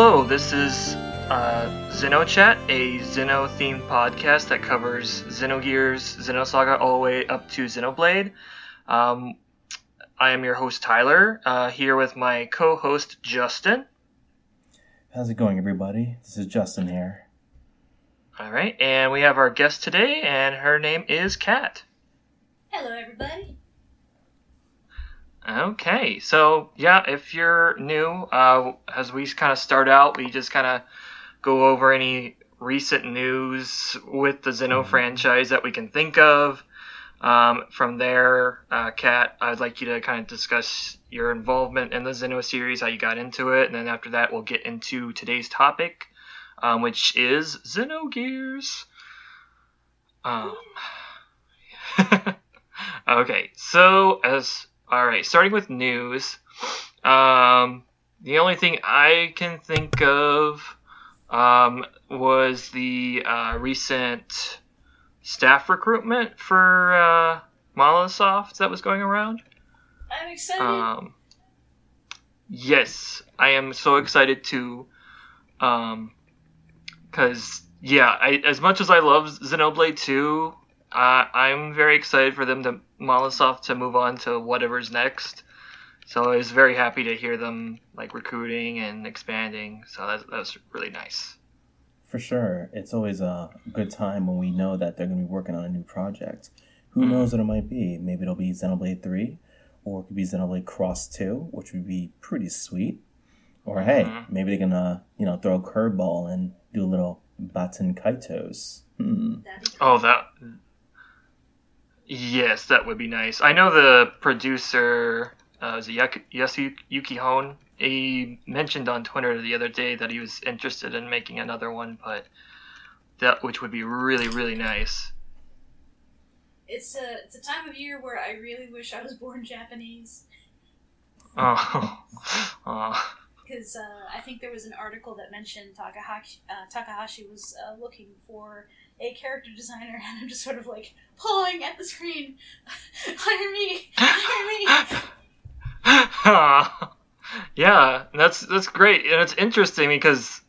Hello, this is uh, Chat, a Xeno themed podcast that covers Xenogears, Xenosaga, all the way up to Xenoblade. Um, I am your host, Tyler, uh, here with my co host, Justin. How's it going, everybody? This is Justin here. All right, and we have our guest today, and her name is Kat. Hello, everybody. Okay, so yeah, if you're new, uh, as we kind of start out, we just kind of go over any recent news with the Xeno mm-hmm. franchise that we can think of. Um, from there, uh, Kat, I'd like you to kind of discuss your involvement in the Xeno series, how you got into it, and then after that, we'll get into today's topic, um, which is Xenogears. Um, okay, so as all right, starting with news. Um, the only thing I can think of um, was the uh, recent staff recruitment for uh, that was going around. I'm excited. Um, yes, I am so excited too. Um, cause yeah, I as much as I love Xenoblade 2, uh, I'm very excited for them to Monolith Soft to move on to whatever's next. So I was very happy to hear them like recruiting and expanding. So that, that was really nice. For sure, it's always a good time when we know that they're going to be working on a new project. Who mm. knows what it might be? Maybe it'll be Xenoblade Three, or it could be Xenoblade Cross Two, which would be pretty sweet. Or hey, mm-hmm. maybe they're gonna you know throw a curveball and do a little Baten Kaitos. Hmm. Oh, that Yes, that would be nice. I know the producer uh, is it Yasuyuki Honne. He mentioned on Twitter the other day that he was interested in making another one, but that which would be really really nice. It's a it's a time of year where I really wish I was born Japanese. Oh, because uh, I think there was an article that mentioned Takahashi, uh, Takahashi was uh, looking for a character designer, and I'm just sort of like pulling at the screen. hire me, hire me. yeah, that's that's great, and it's interesting because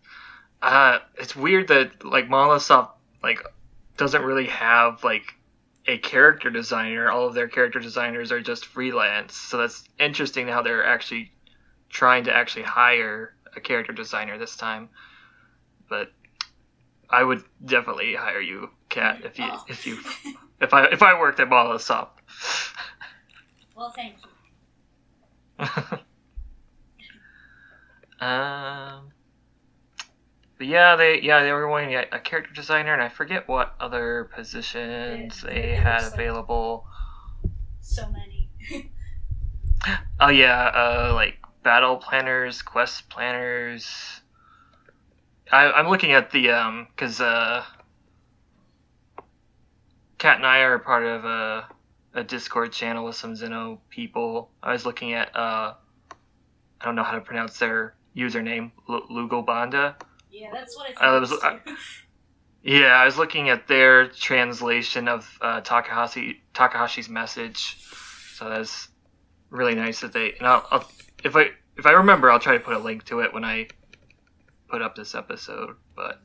uh, it's weird that like Monolith Soft like doesn't really have like a character designer. All of their character designers are just freelance, so that's interesting how they're actually trying to actually hire a character designer this time. But I would definitely hire you, Kat, if you oh. if you if I if I worked at Monolith Soft. Well, thank you. um. But yeah, they yeah they were wanting a, a character designer, and I forget what other positions they, they had available. So many. oh yeah, uh, like battle planners, quest planners I, am looking at the um because uh, Kat and I are part of a, a Discord channel with some Xeno people. I was looking at uh, I don't know how to pronounce their username, L- Lugo Banda. Yeah, that's what I, I was. I, yeah, I was looking at their translation of uh, Takahashi Takahashi's message, so that's really nice that they. And I'll, I'll, if I if I remember, I'll try to put a link to it when I put up this episode, but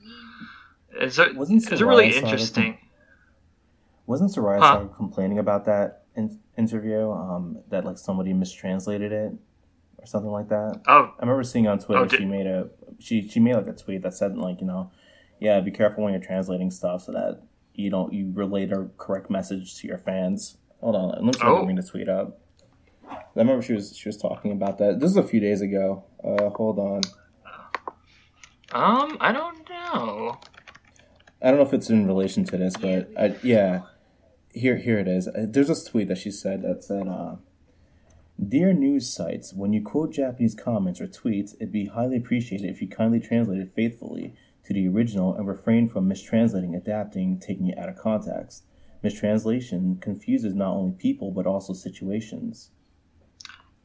it's a, wasn't it's really interesting. wasn't Soraya huh? complaining about that in, interview? Um, that like somebody mistranslated it or something like that. Oh, I remember seeing on Twitter oh, did... she made a she she made like a tweet that said like you know, yeah, be careful when you're translating stuff so that you don't you relay a correct message to your fans. Hold on, let me see oh. I to tweet up. I remember she was she was talking about that. This is a few days ago. Uh, hold on. Um, I don't know. I don't know if it's in relation to this, but I, yeah, here here it is. Uh, there's this tweet that she said that said, uh, "Dear news sites, when you quote Japanese comments or tweets, it'd be highly appreciated if you kindly translate it faithfully to the original and refrain from mistranslating, adapting, taking it out of context. Mistranslation confuses not only people but also situations."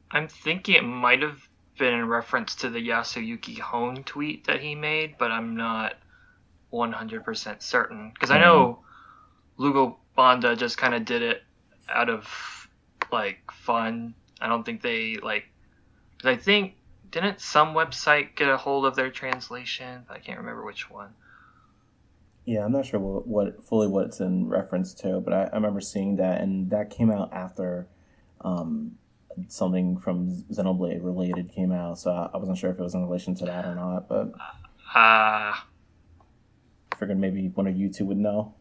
I'm thinking it might have been in reference to the Yasuyuki Honne tweet that he made, but I'm not 100% certain because I know mm-hmm. Lugo Banda just kind of did it out of like fun. I don't think they like. I think didn't some website get a hold of their translation? I can't remember which one. Yeah, I'm not sure what, what fully what it's in reference to, but I, I remember seeing that, and that came out after um, something from Xenoblade related came out, so I, I wasn't sure if it was in relation to that or not. But Ah, I figured maybe one of you two would know.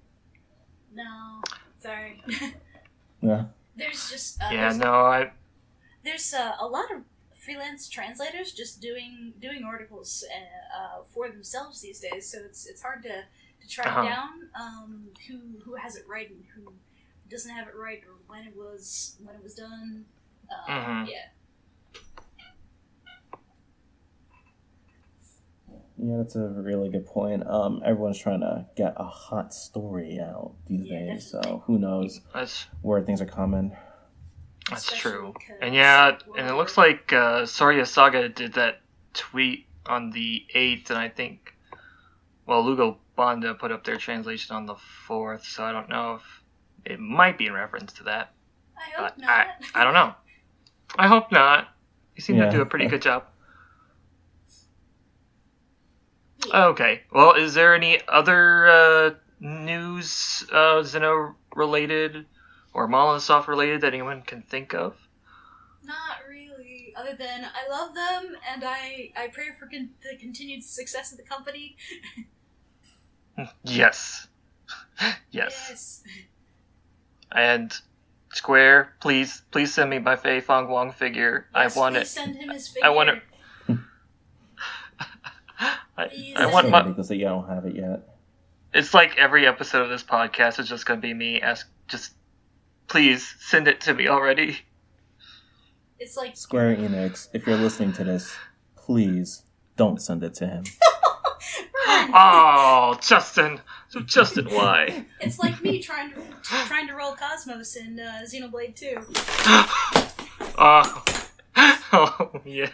No, sorry. Yeah, there's just uh, yeah, there's, no, I there's uh, a lot of freelance translators just doing doing articles uh, uh, for themselves these days. So it's it's hard to, to track Uh-huh. down um, who who has it right and who doesn't have it right or when it was when it was done. Uh, Mhm. Yeah. yeah, that's a really good point. Um, everyone's trying to get a hot story out these Yeah, days, so who knows that's where things are coming. that's Especially true. 'cause And yeah, and it looks like uh, Soraya Saga did that tweet on the eighth, and I think, well, Lugo Banda put up their translation on the fourth, so I don't know if it might be in reference to that. I hope not. I, I don't know. I hope not. You seem Yeah. to do a pretty good job. Okay. Well, is there any other uh, news uh, Zeno related or Monolith Soft related that anyone can think of? Not really. Other than I love them and I I pray for con- the continued success of the company. Yes. yes. Yes. And Square, please, please send me my Fei Fong Wong figure. Yes, I want it. Send him his I want it. I, I want it. my. because you don't have it yet. It's like every episode of this podcast is just gonna be me ask, just please send it to me already. It's like Square Enix, if you're listening to this, please don't send it to him. Oh, Justin, so Justin, why? it's like me trying to trying to roll KOS-MOS in uh, Xenoblade Two. Oh, oh yeah.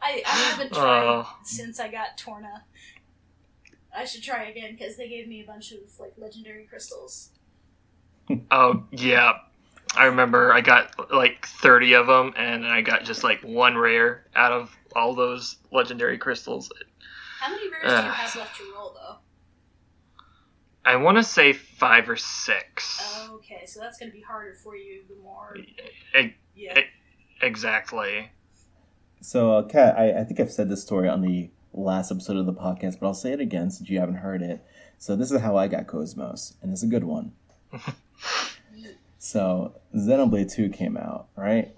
I, I haven't tried Oh. since I got Torna. I should try again because they gave me a bunch of like legendary crystals. Oh yeah. I remember I got like 30 of them, and I got just like one rare out of all those legendary crystals. How many rares do you have left to roll though? I want to say five or six. Okay, so that's gonna be harder for you the more. E- Yeah. Exactly. So, uh, Kat, I, I think I've said this story on the last episode of the podcast, but I'll say it again since you haven't heard it. So, this is how I got KOS-MOS, and it's a good one. so, Xenoblade 2 came out, right?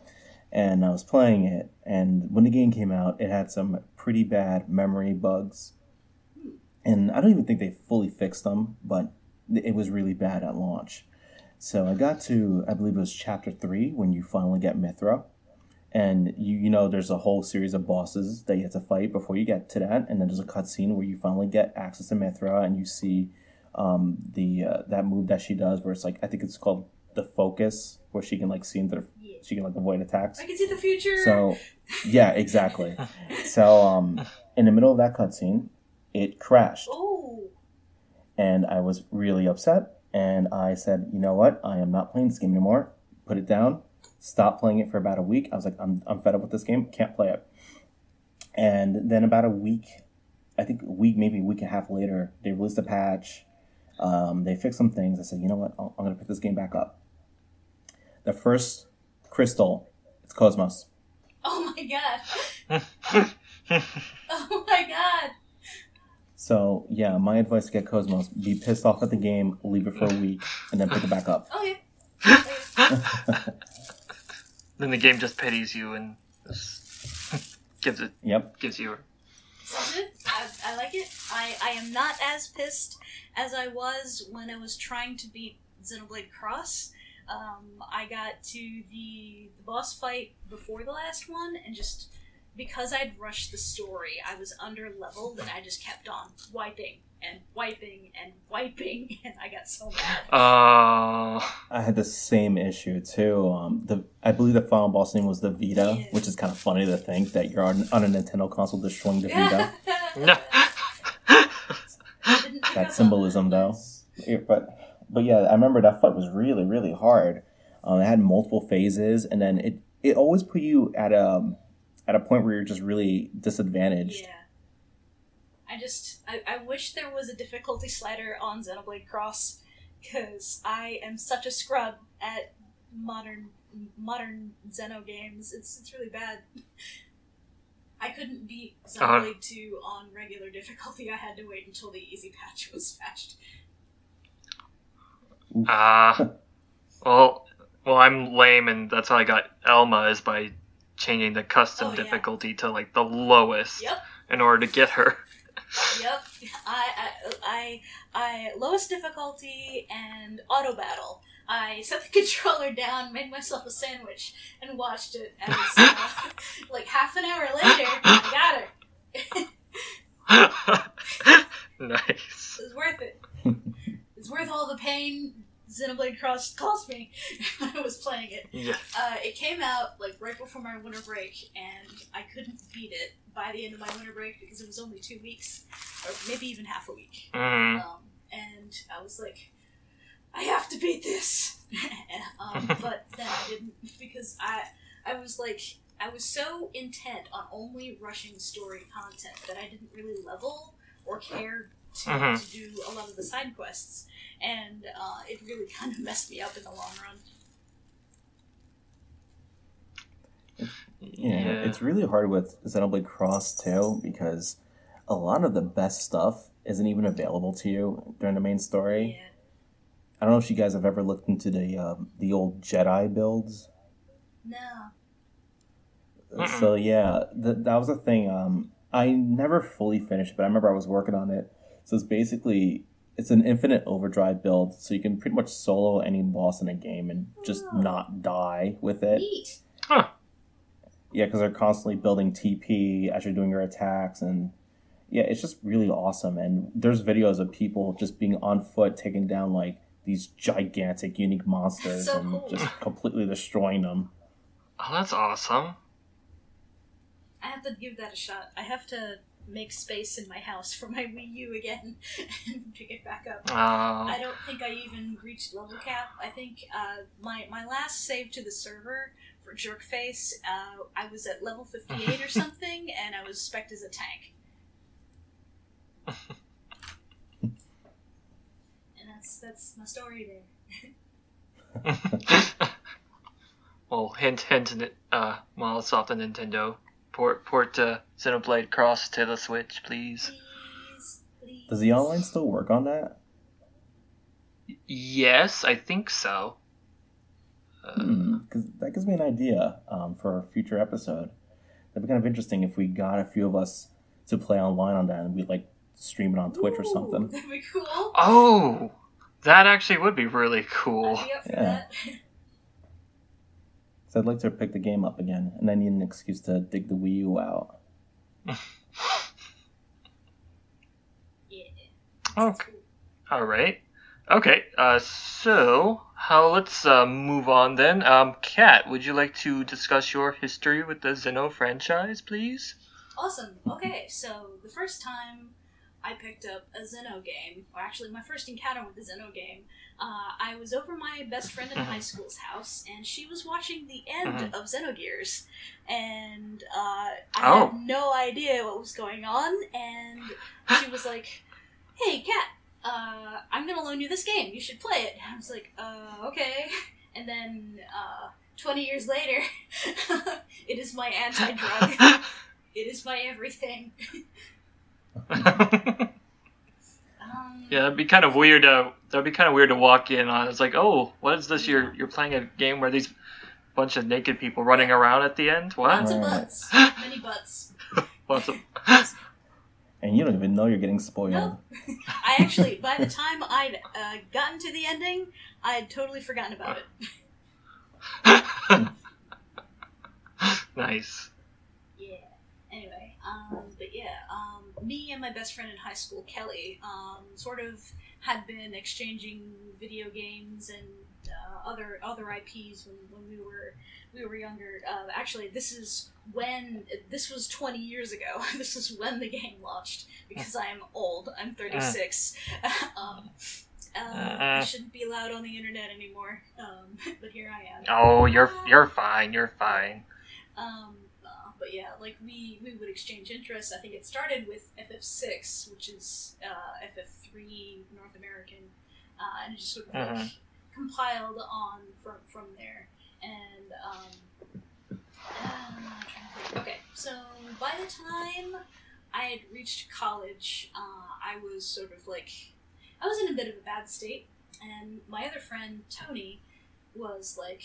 And I was playing it, and when the game came out, it had some pretty bad memory bugs. And I don't even think they fully fixed them, but it was really bad at launch. So, I got to, I believe it was chapter 3 when you finally get Mythra and you you know there's a whole series of bosses that you have to fight before you get to that, and then there's a cutscene where you finally get access to Mythra, and you see um, the uh, that move that she does, where it's like I think it's called the focus, where she can like see into. She can like avoid attacks. I can see the future. So yeah, exactly. so um, in the middle of that cutscene, it crashed, Oh. and I was really upset, and I said, you know what, I am not playing this game anymore. Put it down Stop playing it for about a week. I was like, I'm, I'm fed up with this game. Can't play it. And then about a week, I think a week, maybe a week and a half later, they released a patch. Um, they fixed some things. I said, you know what? I'm going to pick this game back up. The first crystal, it's KOS-MOS. Oh my god. Oh my god. So yeah, my advice to get KOS-MOS: be pissed off at the game, leave it for a week, and then pick it back up. Oh, okay. then the game just pities you and gives it Yep. gives you. I, I like it. I, I am not as pissed as I was when I was trying to beat Xenoblade Cross. Um, I got to the, the boss fight before the last one, and just because I'd rushed the story, I was under leveled, and I just kept on wiping and wiping and wiping, and I got so mad. Oh, I had the same issue too. Um, the I believe the final boss name was the Vita, Yeah. which is kind of funny to think that you're on, on a Nintendo console destroying the Vita. no. I didn't pick up that symbolism, though. Yeah, but but yeah, I remember that fight was really really hard. Um, it had multiple phases, and then it it always put you at a at a point where you're just really disadvantaged. Yeah. I just I, I wish there was a difficulty slider on Xenoblade Cross because I am such a scrub at modern modern Xeno games. It's it's really bad. I couldn't beat Xenoblade uh, 2 on regular difficulty. I had to wait until the easy patch was patched. Ah. Uh, well, well, I'm lame, and that's how I got Elma is by changing the custom oh, difficulty yeah. to like the lowest yep. in order to get her. yep, I, I, I, I, lowest difficulty and auto battle. I set the controller down, made myself a sandwich, and watched it. As uh, like half an hour later, I got her. nice. It was worth it. It's worth all the pain Xenoblade Cross cost me when I was playing it. Yeah. Uh, it came out like right before my winter break, and I couldn't beat it by the end of my winter break because it was only two weeks, or maybe even half a week. Mm. Um, and I was like, I have to beat this. um, but then I didn't because I I was like I was so intent on only rushing story content that I didn't really level or care to, mm-hmm. to do a lot of the side quests, and uh, it really kind of messed me up in the long run. Yeah, yeah, it's really hard with Xenoblade Cross too because a lot of the best stuff isn't even available to you during the main story. Yeah. I don't know if you guys have ever looked into the um, the old Jedi builds. No. So yeah, th- that was a thing. Um, I never fully finished, but I remember I was working on it. So it's basically it's an infinite overdrive build, so you can pretty much solo any boss in a game and just oh. not die with it. Neat. Huh. Yeah, because they're constantly building TP as you're doing your attacks, and yeah, it's just really awesome. And there's videos of people just being on foot taking down like these gigantic, unique monsters so and cool. just completely destroying them. Oh, that's awesome. I have to give that a shot. I have to make space in my house for my Wii U again and pick it back up. Oh. I don't think I even reached level cap. I think uh, my my last save to the server for Jerkface, uh, I was at level fifty eight or something, and I was spec as a tank. And that's that's my story there. well, hint, hint, uh, Monolith Soft and Nintendo port port uh, Xenoblade Cross to the Switch, please. Please, please. Does the online still work on that? Yes, I think so. Because hmm, that gives me an idea um, for a future episode. That'd be kind of interesting if we got a few of us to play online on that and we like stream it on Twitch Ooh, or something. That'd be cool. Oh, that actually would be really cool. I'd be up for yeah. that. So I'd like to pick the game up again, and I need an excuse to dig the Wii U out. yeah. Okay. All right. Okay. Uh, so how let's uh, move on then. Um, Kat, would you like to discuss your history with the Xeno franchise, please? Awesome. Okay, so the first time I picked up a Xeno game, or actually my first encounter with the Xeno game. Uh, I was over my best friend in high school's house, and she was watching the end mm-hmm. of Xenogears, and uh, I oh. had no idea what was going on, and she was like, "Hey, Kat, uh, I'm gonna loan you this game. You should play it." And I was like, uh, "Okay," and then. Uh, 20 years later, it is my anti drug. it is my everything. yeah, it'd be kind of weird. To, that'd be kind of weird to walk in on. It's like, oh, what is this? You're you're playing a game where these bunch of naked people running around at the end. What? Lots of butts. Many butts. Lots of. and you don't even know you're getting spoiled. No. I actually, by the time I'd uh, gotten to the ending, I had totally forgotten about it. nice. Yeah. Anyway, um, but yeah, um, me and my best friend in high school, Kelly, um, sort of had been exchanging video games and uh, other other IPs when, when we were we were younger. Uh, actually, this is when this was 20 years ago. this is when the game launched because I am old. I'm 36. um, uh, I shouldn't be allowed on the internet anymore, um, but here I am. Oh, you're you're fine. You're fine. Um, uh, but yeah, like we we would exchange interests. I think it started with FF6, which is uh, FF3 North American, uh, and it just sort of like Mhm. compiled on from from there. And um, uh, I'm trying to think. okay, so by the time I had reached college, uh, I was sort of like I was in a bit of a bad state, and my other friend Tony was like,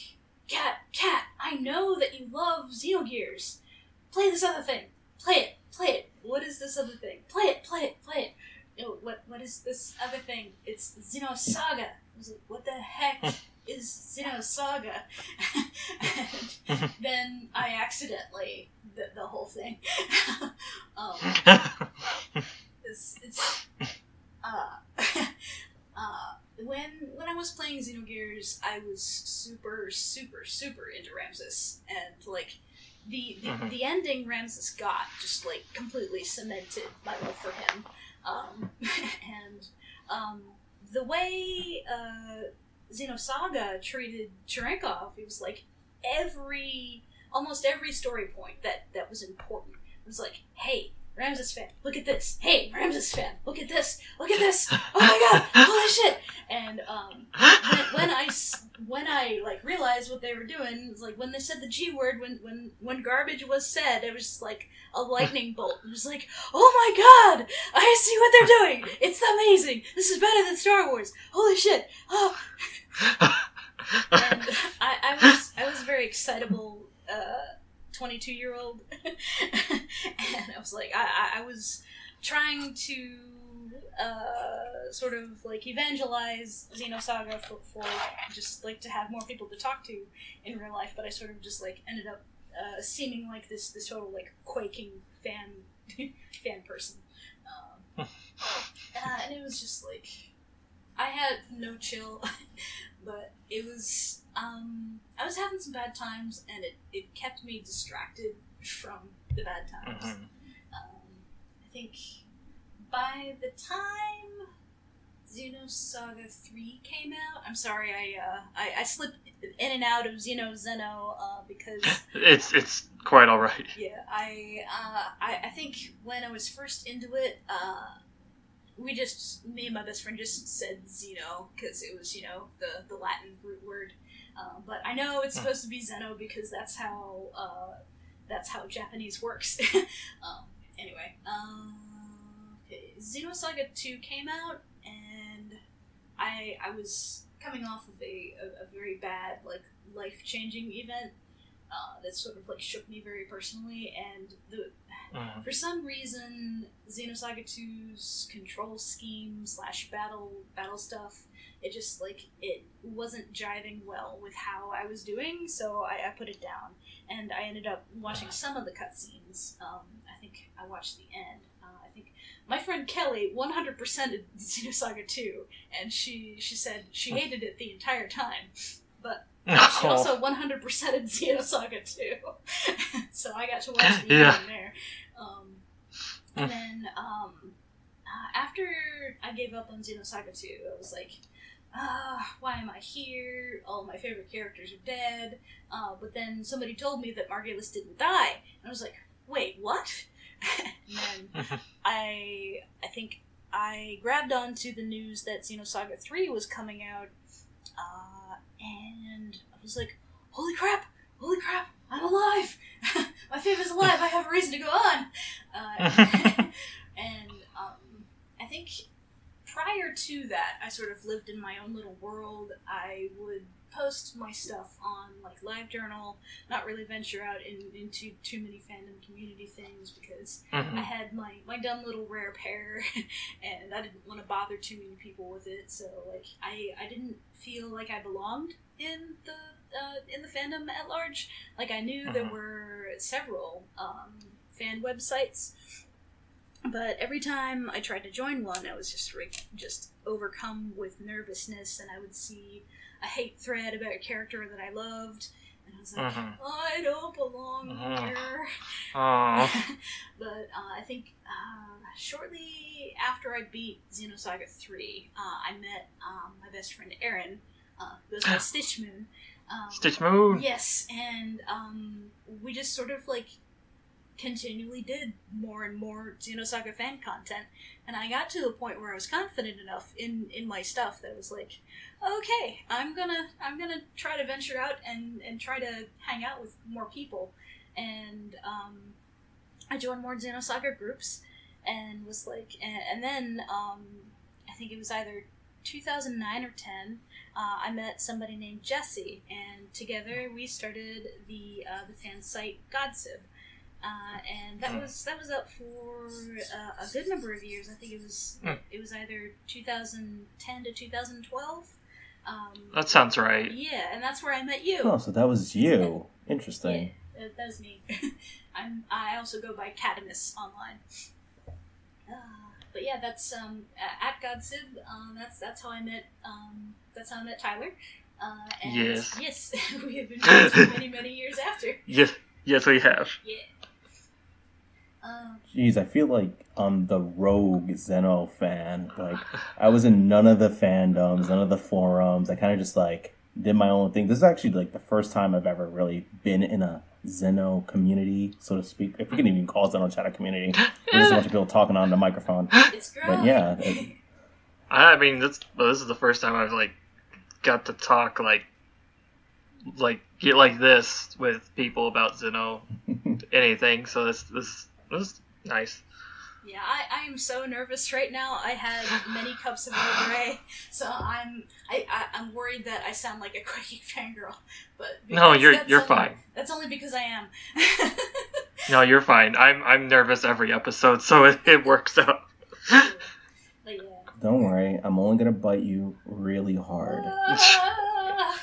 "Cat, cat, I know that you love Xenogears. Play this other thing. Play it, play it. What is this other thing? Play it, play it, play it. No, what what is this other thing? It's Xenosaga. I was like, what the heck is Xenosaga? and then I accidentally the, the whole thing. um, it's, it's uh, uh, when when I was playing Xenogears, I was super super super into Ramsus, and like the the, Mhm. the ending Ramsus got just like completely cemented my love for him, um, and um, the way uh, Xenosaga treated Cherenkov, it was like every almost every story point that that was important it was like, hey, Ramsus fan, look at this. Hey, Ramsus fan, look at this. Look at this. Oh my god, holy shit. And um, when, when I when I like realized what they were doing, like when they said the G word, when when when garbage was said, it was like a lightning bolt. It was like, oh my god, I see what they're doing. It's amazing. This is better than Star Wars. Holy shit. Oh. and I, I was I was very excitable. Uh, 22 year old. and I was like, I, I, I was trying to uh, sort of like evangelize Xenosaga for, for just like to have more people to talk to in real life, but I sort of just like ended up uh, seeming like this this total like quaking fan fan person, um, uh, and it was just like I had no chill, but it was um, I was having some bad times, and it, it kept me distracted from the bad times. Mhm. Um, I think by the time Xenosaga three came out, I'm sorry, I uh, I, I slipped in and out of Xeno Zeno uh, because It's it's quite all right. yeah, I, uh, I I think when I was first into it, uh, we just me and my best friend just said Xeno because it was you know the the Latin root word. Uh, but I know it's supposed to be Zeno because that's how uh, that's how Japanese works. um, anyway, um, okay. Xenosaga two came out, and I I was coming off of a, a, a very bad like life changing event uh, that sort of like shook me very personally, and the Mhm. for some reason, Xenosaga 2's control scheme slash battle battle stuff, it just like it wasn't jiving well with how I was doing, so I, I put it down, and I ended up watching some of the cutscenes. Um, I think I watched the end. Uh, I think my friend Kelly 100% Xenosaga 2, and she she said she hated it the entire time, but she also 100% in Xenosaga 2. so I got to watch the Yeah. ending there. Um, and then um, uh, after I gave up on Xenosaga 2, I was like, ah, why am I here? All my favorite characters are dead. Uh, but then somebody told me that Margulis didn't die. And I was like, wait, what? and then I I think I grabbed onto the news that Xenosaga 3 was coming out, uh, and I was like, holy crap, holy crap, I'm alive! My favorite's alive, I have a reason to go on! Uh, and um, I think prior to that, I sort of lived in my own little world. I would post my stuff on like LiveJournal, not really venture out in, into too many fandom community things because I Mhm. had my, my dumb little rare pair, and I didn't want to bother too many people with it. So like I I didn't feel like I belonged in the uh, in the fandom at large. Like I knew there Mhm. were several um, fan websites, but every time I tried to join one, I was just like just overcome with nervousness, and I would see a hate thread about a character that I loved, and I was like, Mhm. I don't belong Mhm. here. But uh, I think uh, shortly after I beat Xenosaga 3, uh, I met um, my best friend Aaron, uh, who goes by Stitch Moon. Um, Stitch Moon. Yes, and um, we just sort of like continually did more and more Xenosaga fan content, and I got to the point where I was confident enough in in my stuff that I was like, okay, I'm gonna I'm gonna try to venture out and and try to hang out with more people, and um, I joined more Xenosaga groups, and was like, and, and then um, I think it was either 2009 or 10 uh, I met somebody named Jesse, and together we started the uh, the fan site Godsib, uh, and that Hmm. was that was up for uh, a good number of years. I think it was Hmm. it was either 2010 to 2012. Um, That sounds right. yeah, and that's where I met you. Oh, so that was you. Interesting. Yeah, that, that was me. I'm I also go by Catamus online. Uh, but yeah, that's um, at Godsib. Um, that's that's how I met. Um, that's how I met Tyler. Uh, and Yes. yes, we have been friends for many many years after. Yes, yes, we have. Yeah. Um, Jeez, I feel like I'm the rogue Zeno fan. Like, I was in none of the fandoms, none of the forums. I kind of just like did my own thing. This is actually like the first time I've ever really been in a Zeno community, so to speak. If we can even call Zeno chat a community, where there's a bunch of people talking on the microphone. it's. But yeah, it, I mean, this well, this is the first time I've like got to talk like like get like this with people about Zeno anything. So this this this is nice. Yeah, I, I am so nervous right now. I had many cups of Earl Grey, so I'm I, I I'm worried that I sound like a quaking fangirl. But No, you're you're only- fine. That's only because I am. No, you're fine. I'm I'm nervous every episode, so it, it works out. Yeah. don't worry, I'm only gonna bite you really hard. Ah,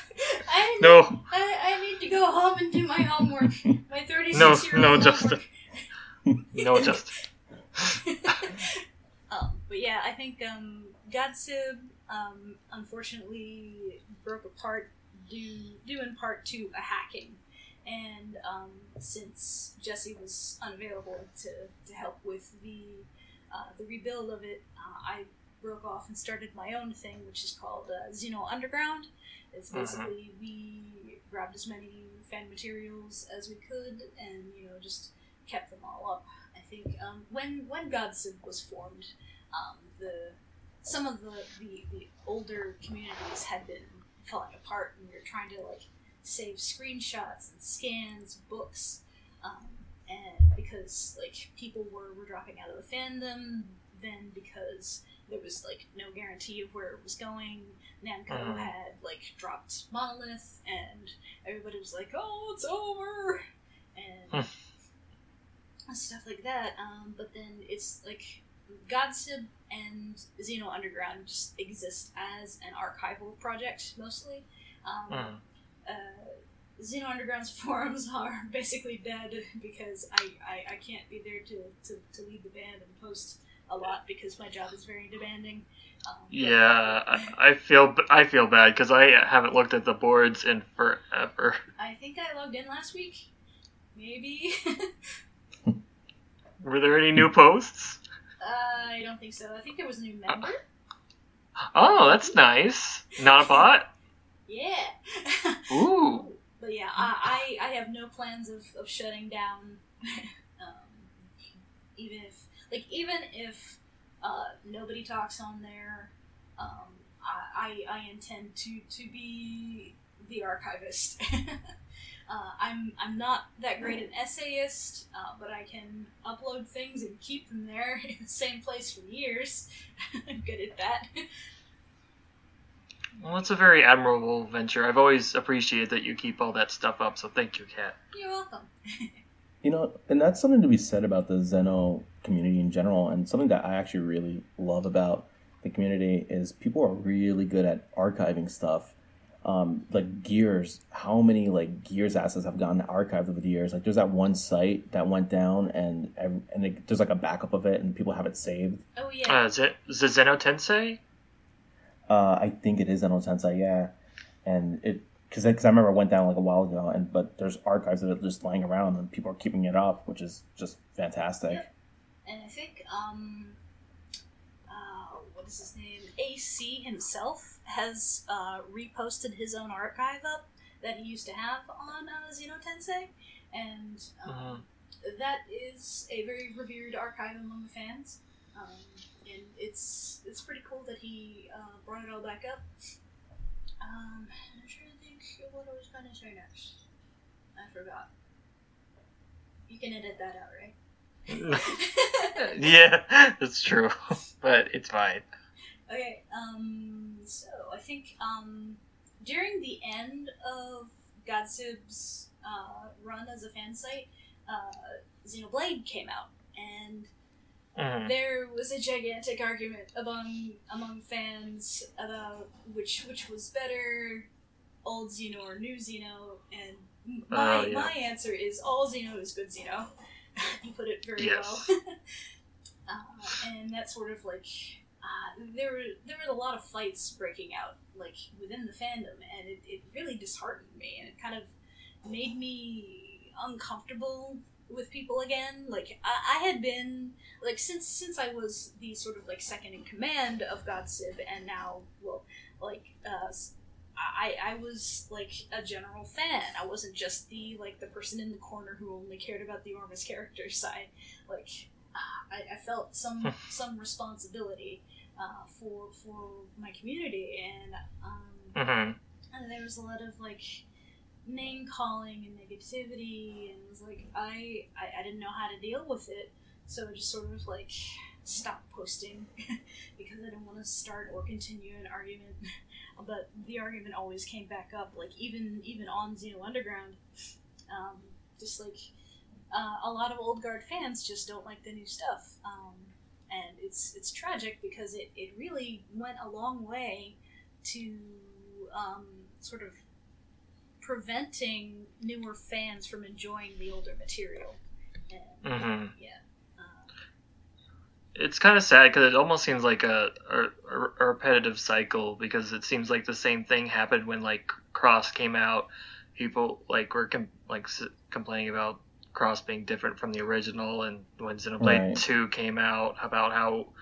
I, No, I, I need to go home and do my homework. My 36 No, year old no, homework. Justin. no, just um, but yeah, I think um, Godsib um, unfortunately broke apart due due in part to a hacking, and um, since Jesse was unavailable to, to help with the uh, the rebuild of it, uh, I broke off and started my own thing, which is called uh, Xeno Underground. It's Mhm. basically we grabbed as many fan materials as we could, and you know just kept them all up. I think um, when when Godsib was formed, um, the some of the, the the older communities had been falling apart, and we were trying to like save screenshots and scans, books, um, and because like people were were dropping out of the fandom, then because there was like no guarantee of where it was going. Namco Mhm. had like dropped Monolith, and everybody was like, "Oh, it's over," and stuff like that. Um, but then it's like Godsib and Xeno Underground just exist as an archival project mostly. Um, Mm. uh, Xeno Underground's forums are basically dead because I, I, I can't be there to, to, to lead the band and post a lot because my job is very demanding. Um, yeah. I, I feel I feel bad because I haven't looked at the boards in forever. I think I logged in last week. Maybe. Were there any new posts? I don't think so. I think there was a new member. Oh, that's nice. Not a bot. Yeah. Ooh. But yeah, I, I, I have no plans of, of shutting down. um, even if like even if uh, nobody talks on there, um, I, I I intend to to be the archivist. Uh, I'm I'm not that great an essayist, uh, but I can upload things and keep them there in the same place for years. I'm good at that. Well, that's a very admirable venture. I've always appreciated that you keep all that stuff up. So thank you, Kat. You're welcome. You know, and that's something to be said about the Zeno community in general, and something that I actually really love about the community is people are really good at archiving stuff. Um, like gears, how many like gears assets have gotten archived over the years? Like, there's that one site that went down, and and it, there's like a backup of it, and people have it saved. Oh yeah. Uh, is it is it Zeno Tensei? Uh, I think it is Zeno Tensei, yeah, and it because because I remember it went down like a while ago, and but there's archives that are just lying around, and people are keeping it up, which is just fantastic. Yep. and I think um, uh, what is his name? AC himself has uh, reposted his own archive up that he used to have on uh, Xeno Tensei, and um, Mhm. that is a very revered archive among the fans, um, and it's it's pretty cool that he uh, brought it all back up. Um, I'm trying to think of what I was going to say next. I forgot. You can edit that out, right? yeah, that's true, but it's fine. Okay, um, so I think um, during the end of Godsib's uh, run as a fan site, uh, Xenoblade came out, and Mhm. there was a gigantic argument among among fans about which which was better, old Xeno or new Xeno, and my Oh, yeah. my answer is all Xeno is good Xeno. you put it very Yes. well. uh, and that sort of like uh, there were there were a lot of fights breaking out like within the fandom, and it, it really disheartened me, and it kind of made me uncomfortable with people again. Like I, I had been like since since I was the sort of like second in command of Godsib, and now well, like uh, I, I was like a general fan. I wasn't just the like the person in the corner who only cared about the Ormus character side. Like I, I felt some some responsibility uh, for for my community, and um, Mhm. and there was a lot of like name calling and negativity and it was like I, I i didn't know how to deal with it. So i just sort of like stopped posting because i didn't want to start or continue an argument. But the argument always came back up like even even on Xeno underground. Um, just like uh, a lot of old guard fans just don't like the new stuff um, and it's it's tragic because it, it really went a long way to um, sort of preventing newer fans from enjoying the older material. And, Mhm. Yeah. Um, It's kind of sad because it almost seems like a, a, a repetitive cycle because it seems like the same thing happened when like Cross came out. People like were com- like s- complaining about Cross being different from the original, and when Xenoblade Right. Two came out, about how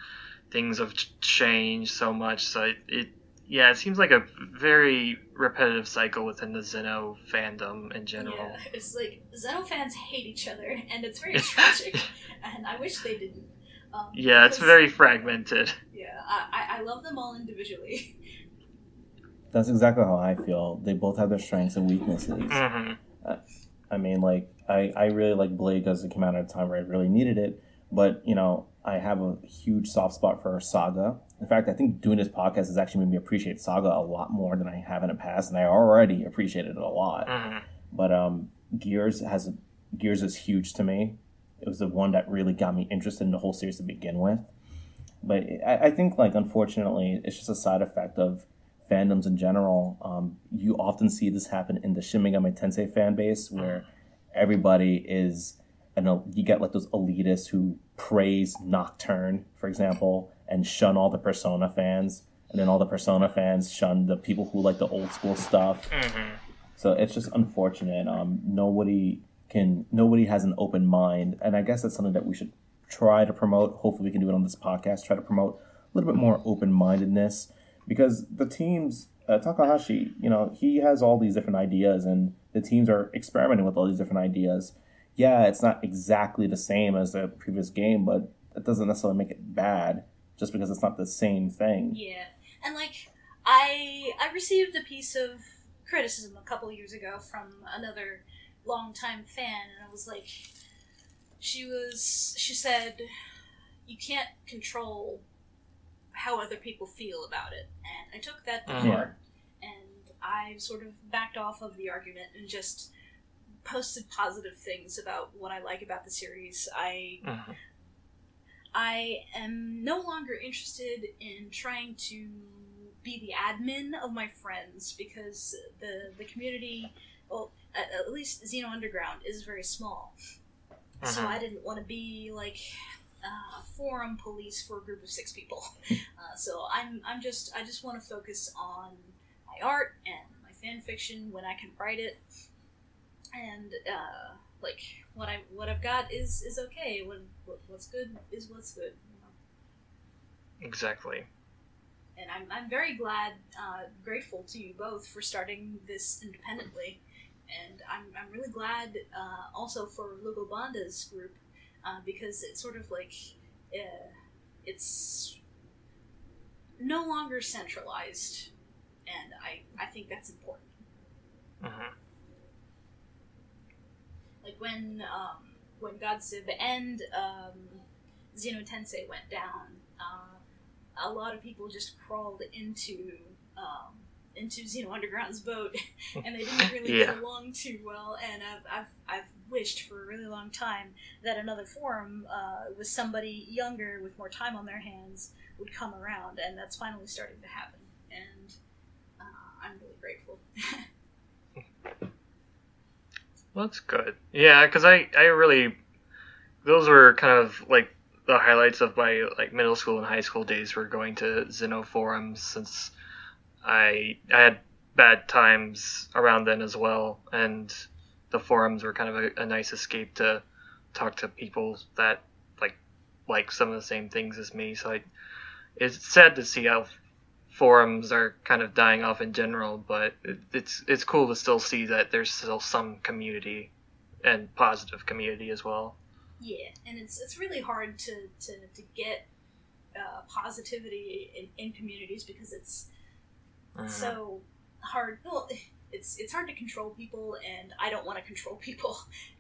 things have changed so much. So it, it yeah, it seems like a very repetitive cycle within the Xeno fandom in general. yeah, it's like Xeno fans hate each other, and it's very tragic. and I wish they didn't. Um, Yeah, it's very fragmented. Yeah, I, I, I love them all individually. That's exactly how I feel. They both have their strengths and weaknesses. hmm I mean, like I, I really like Blade because it came out at a time where I really needed it. But you know, I have a huge soft spot for Saga. In fact, I think doing this podcast has actually made me appreciate Saga a lot more than I have in the past, and I already appreciated it a lot. hmm But um, Gears has Gears is huge to me. It was the one that really got me interested in the whole series to begin with. But I, I think, like, unfortunately, it's just a side effect of fandoms in general. Um, you often see this happen in the Shin Megami Tensei fan base, where everybody is, you know, you get like those elitists who praise Nocturne, for example, and shun all the Persona fans, and then all the Persona fans shun the people who like the old school stuff. hmm So it's just unfortunate. Um, nobody can, nobody has an open mind, and I guess that's something that we should try to promote. Hopefully, we can do it on this podcast. Try to promote a little bit more open mindedness because the teams, uh, Takahashi, you know, he has all these different ideas, and the teams are experimenting with all these different ideas. Yeah, it's not exactly the same as the previous game, but that doesn't necessarily make it bad just because it's not the same thing. Yeah, and like I I received a piece of criticism a couple years ago from another longtime fan, and I was like, she was she said, you can't control how other people feel about it, and I took that to Mhm. heart, and I sort of backed off of the argument and just posted positive things about what I like about the series. I Mhm. I am no longer interested in trying to be the admin of my friends because the the community, well, at, at least Xeno Underground is very small. So Mhm. I didn't want to be like uh, forum police for a group of six people. uh, so I'm I'm just I just want to focus on my art and my fan fiction when I can write it, and uh, like what I what I've got is is okay. When what, what's good is what's good. You know? Exactly. And I'm I'm very glad, uh, grateful to you both for starting this independently, and I'm, I'm really glad uh, also for Logo Banda's group uh, because it's sort of like uh, it's no longer centralized, and I, I think that's important. Mm-hmm. Like when um, when God Civ and um, Xeno Tensei went down, uh, a lot of people just crawled into um, into Xeno Underground's boat, and they didn't really Yeah. get along too well. And I've, I've I've wished for a really long time that another forum uh, with somebody younger with more time on their hands would come around, and that's finally starting to happen. And uh, I'm really grateful. Well, that's good. Yeah, because I, I really, those were kind of like the highlights of my like middle school and high school days were going to Xeno forums since I I had bad times around then as well, and the forums were kind of a, a nice escape to talk to people that like like some of the same things as me. So I, it's sad to see how forums are kind of dying off in general, but it, it's it's cool to still see that there's still some community and positive community as well. Yeah, and it's it's really hard to to, to get uh, positivity in, in communities because it's Mhm. so hard. Well, it's it's hard to control people, and I don't want to control people.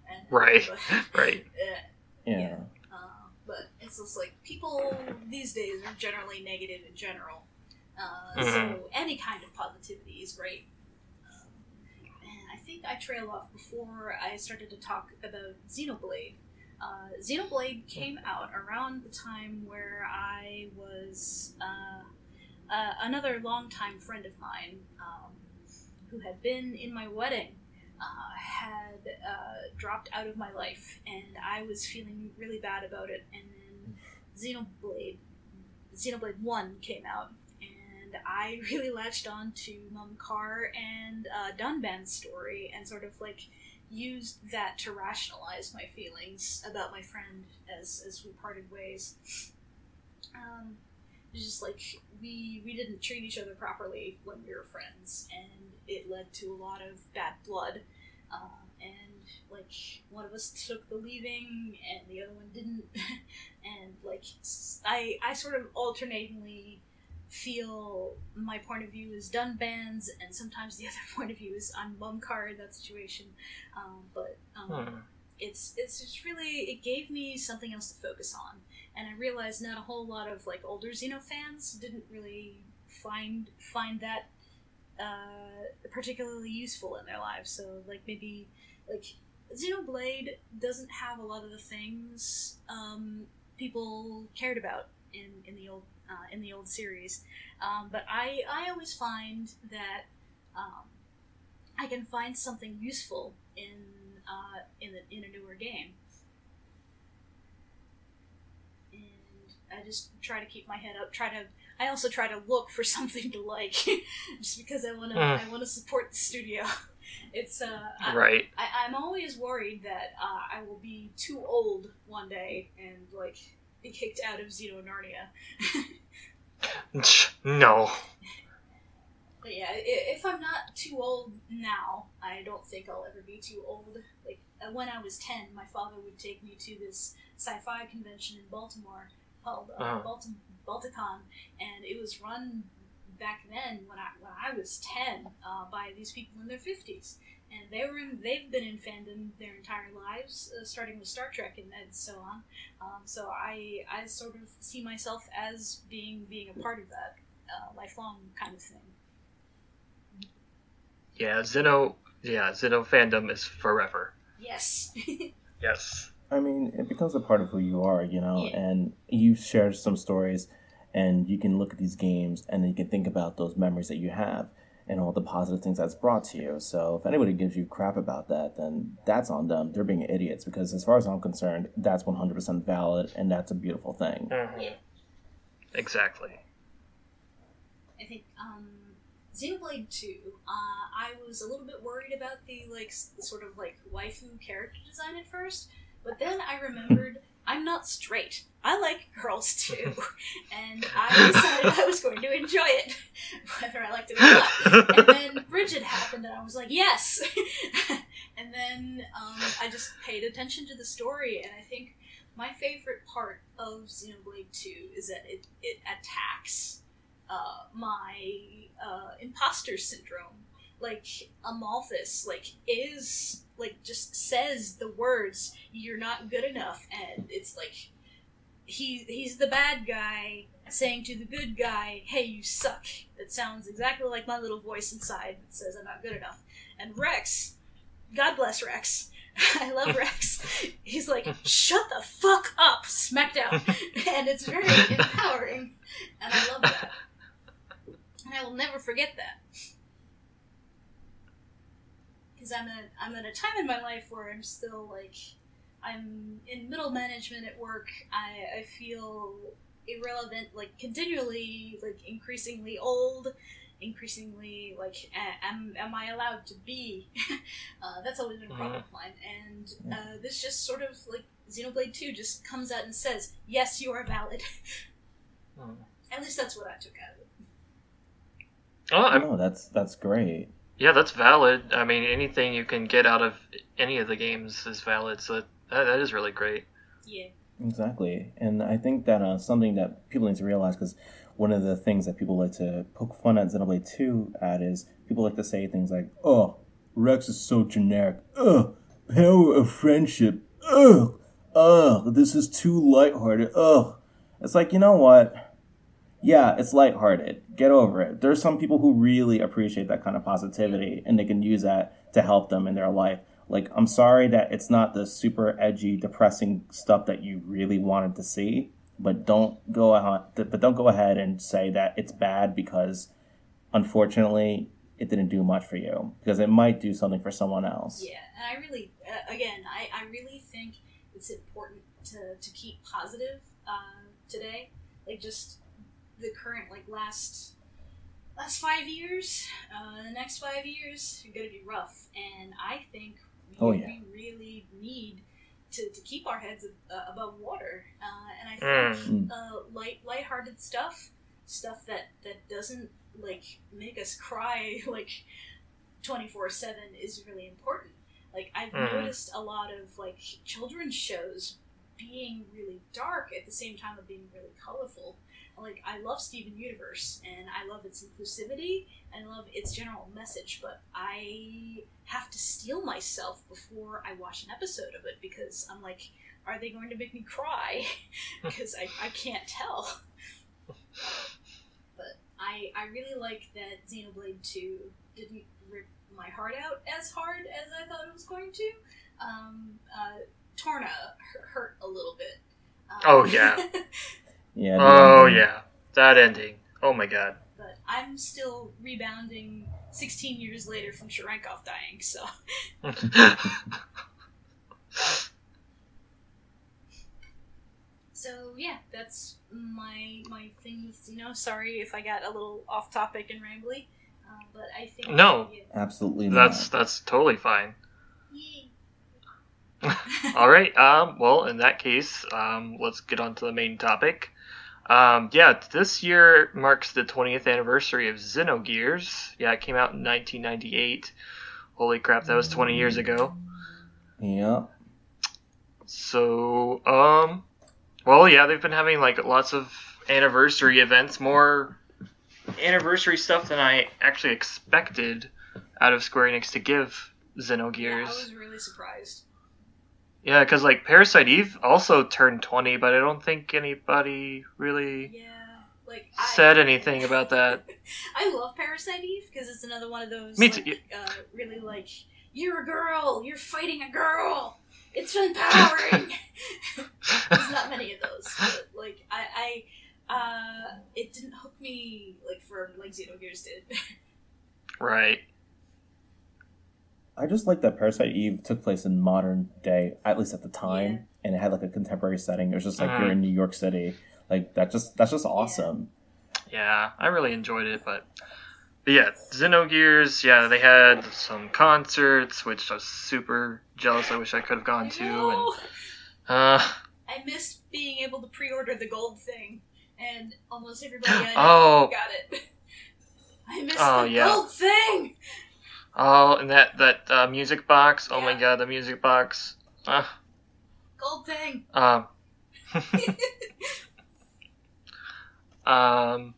And, Right, but, right. uh, Yeah. uh, but it's just like people these days are generally negative in general. Uh, So Mhm. any kind of positivity is great. Um, and I think I trailed off before I started to talk about Xenoblade. Uh, Xenoblade came out around the time where I was uh, uh, another longtime friend of mine um, who had been in my wedding uh, had uh, dropped out of my life, and I was feeling really bad about it. And then Xenoblade, Xenoblade One came out, and I really latched on to Mumkhar and uh, Dunban's story, and sort of like used that to rationalize my feelings about my friend as as we parted ways. Um, just like we we didn't treat each other properly when we were friends, and it led to a lot of bad blood. Uh, and like one of us took the leaving, and the other one didn't. and like I, I sort of alternatingly feel my point of view is Dunban's, and sometimes the other point of view is on Mumkhar in that situation. Um, but um, Hmm. it's it's just really it gave me something else to focus on and i realized not a whole lot of like older xeno fans didn't really find find that uh, particularly useful in their lives so like maybe like xenoblade doesn't have a lot of the things um, people cared about in in the old uh, in the old series um, but i i always find that um, i can find something useful in uh, in, a, in a newer game. And I just try to keep my head up. Try to. I also try to look for something to like, just because I want to. Mm. I want to support the studio. It's uh. I, Right. I, I'm always worried that uh, I will be too old one day and like be kicked out of Xeno Narnia. No. But yeah, if I'm not too old now, I don't think I'll ever be too old. Like uh, when I was ten, my father would take me to this sci-fi convention in Baltimore called uh, Uh-huh. Balti- Balticon, and it was run back then when I when I was ten uh, by these people in their fifties, and they were in, they've been in fandom their entire lives, uh, starting with Star Trek and, and so on. Um, so I I sort of see myself as being being a part of that uh, lifelong kind of thing. Yeah, Xeno. Yeah, Xeno fandom is forever. Yes. Yes. I mean, it becomes a part of who you are, you know, Yeah. and you share some stories and you can look at these games and then you can think about those memories that you have and all the positive things that's brought to you. So if anybody gives you crap about that, then that's on them. They're being idiots because as far as I'm concerned, that's 100% valid and that's a beautiful thing. Mhm. Yeah. Exactly. I think um, Xenoblade Two. Uh, I was a little bit worried about the like s- sort of like waifu character design at first, but then I remembered I'm not straight. I like girls too, and I decided I was going to enjoy it, whether I liked it or not. And then Brighid happened, and I was like, yes. and then um, I just paid attention to the story, and I think my favorite part of Xenoblade Two is that it it attacks uh, my uh, imposter syndrome. Like Amalthus, like is like just says the words "you're not good enough," and it's like he he's the bad guy saying to the good guy, "Hey, you suck." That sounds exactly like my little voice inside that says I'm not good enough. And Rex, God bless Rex. I love Rex. He's like, "Shut the fuck up, Smackdown," and it's very empowering, and I love that. And I will never forget that because I'm at I'm at a time in my life where I'm still like I'm in middle management at work. I, I feel irrelevant, like continually, like increasingly old, increasingly like am am I allowed to be? uh, that's always been a problem of mine, and uh, this just sort of like Xenoblade Two just comes out and says, "Yes, you are valid." At least that's what I took out of it. Oh, I'm, No, that's that's great. Yeah, that's valid. I mean, anything you can get out of any of the games is valid. So that, that, that is really great. Yeah. Exactly, and I think that uh, something that people need to realize because one of the things that people like to poke fun at Xenoblade Two at is people like to say things like, "Oh, Rex is so generic. Ugh, power of friendship. Ugh, ugh, this is too lighthearted. Ugh." It's like you know what? Yeah, it's lighthearted. Get over it. There's some people who really appreciate that kind of positivity, and they can use that to help them in their life. Like, I'm sorry that it's not the super edgy, depressing stuff that you really wanted to see, but don't go ahead. But don't go ahead and say that it's bad because, unfortunately, it didn't do much for you because it might do something for someone else. Yeah, and I really, uh, again, I, I really think it's important to, to keep positive uh, today. Like just the current, like last last five years, uh, the next five years are going to be rough, and I think we, Oh, yeah. we really need to, to keep our heads uh, above water. Uh, and I think Mm. uh, light lighthearted stuff, stuff that that doesn't like make us cry like twenty four seven is really important. Like I've Mm. noticed a lot of like children's shows being really dark at the same time of being really colorful. Like I love Steven Universe and I love its inclusivity and I love its general message, but I have to steel myself before I watch an episode of it because I'm like, are they going to make me cry? Because I, I can't tell. But I I really like that Xenoblade 2 didn't rip my heart out as hard as I thought it was going to. Um, uh, Torna hurt, hurt a little bit. Um, Oh, yeah. Yeah. Oh ending. yeah, that ending. Oh my god. but I'm still rebounding 16 years later from Sharankov dying, so. So yeah, that's my my thing with Xeno. Sorry if I got a little off topic and rambly, uh, but I think No. yeah. Absolutely that's not. that's totally fine. All right. Um, well, in that case, um, let's get on to the main topic. Um, yeah, this year marks the 20th anniversary of Xenogears. Yeah, it came out in 1998. Holy crap, that was 20 years ago. Yeah. So, um, well, yeah, they've been having like lots of anniversary events, more anniversary stuff than I actually expected out of Square Enix to give Yeah, I was really surprised. Yeah, because like Parasite Eve also turned 20, but I don't think anybody really Yeah, like I, said anything about that. I love Parasite Eve because it's another one of those. Me like. Uh, really like you're a girl, you're fighting a girl. It's empowering. There's not many of those, but like I, I, uh, it didn't hook me like for like Xenogears did. right. I just like that Parasite Eve took place in modern day, at least at the time, Yeah. and it had like a contemporary setting. It was just like you're in New York City. Like that just that's just awesome. Yeah, I really enjoyed it, but, but yeah, Xenogears. Yeah, they had some concerts, which I was super jealous. I wish I could have gone I to, know. and uh, I missed being able to pre-order the gold thing, and almost everybody I know Oh. got it. I missed Oh, the yeah. gold thing. Oh, and that that uh, music box. Oh my god, the music box. Uh, Gold thing. um, um,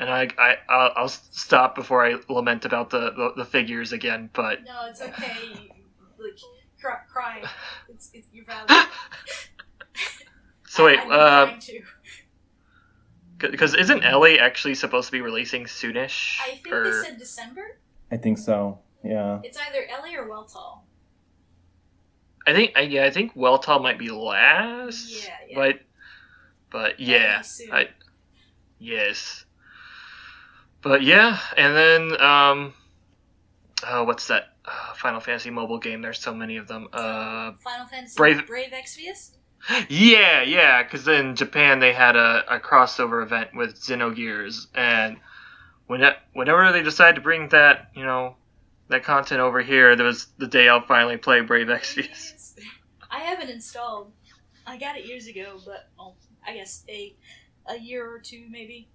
and I I I'll, I'll stop before I lament about the, the, the figures again. But No, it's okay. like cry, cry. It's, it's you're valid. so wait, I, I'm uh, because isn't Elly actually supposed to be releasing soonish? I think or... they said December. I think so. Yeah. It's either Elly or Weltall. I think I- yeah, I think Weltall might be last. Yeah, yeah. But but yeah, I yes. But yeah, and then um oh what's that uh, Final Fantasy mobile game? There's so many of them. Uh Final Fantasy Brave- Brave Exvius. yeah, yeah, cuz in Japan they had a, a crossover event with Xenogears and when it, whenever they decide to bring that, you know, that content over here, there was the day I'll finally play Brave Exvius. I haven't installed. I got it years ago, but well, I guess a a year or two maybe.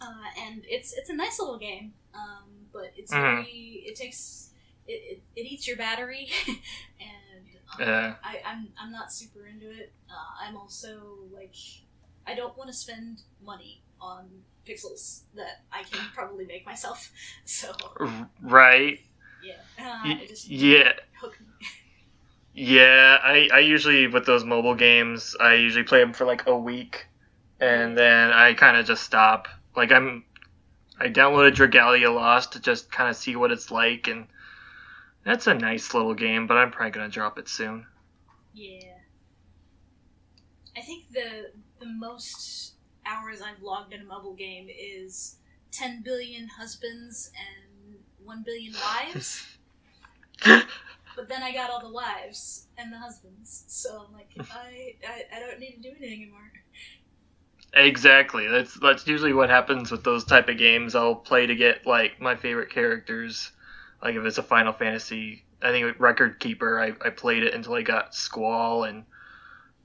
Uh, and it's it's a nice little game, um, but it's Mhm. very it takes it, it, it eats your battery, and um, Yeah. I, I'm I'm not super into it. Uh, I'm also like I don't want to spend money on pixels that I can probably make myself. So Right. yeah, uh, Y- yeah. Yeah, I, I usually with those mobile games, I usually play them for like a week, and then I kind of just stop. Like I'm, I downloaded Dragalia Lost to just kind of see what it's like, and that's a nice little game. But I'm probably gonna drop it soon. Yeah. I think the the most hours I've logged in a mobile game is ten billion husbands and one billion wives. but then I got all the wives and the husbands, so I'm like, I, I I don't need to do it anymore. Exactly. That's that's usually what happens with those type of games. I'll play to get like my favorite characters. Like if it's a Final Fantasy, I think Record Keeper. I, I played it until I got Squall and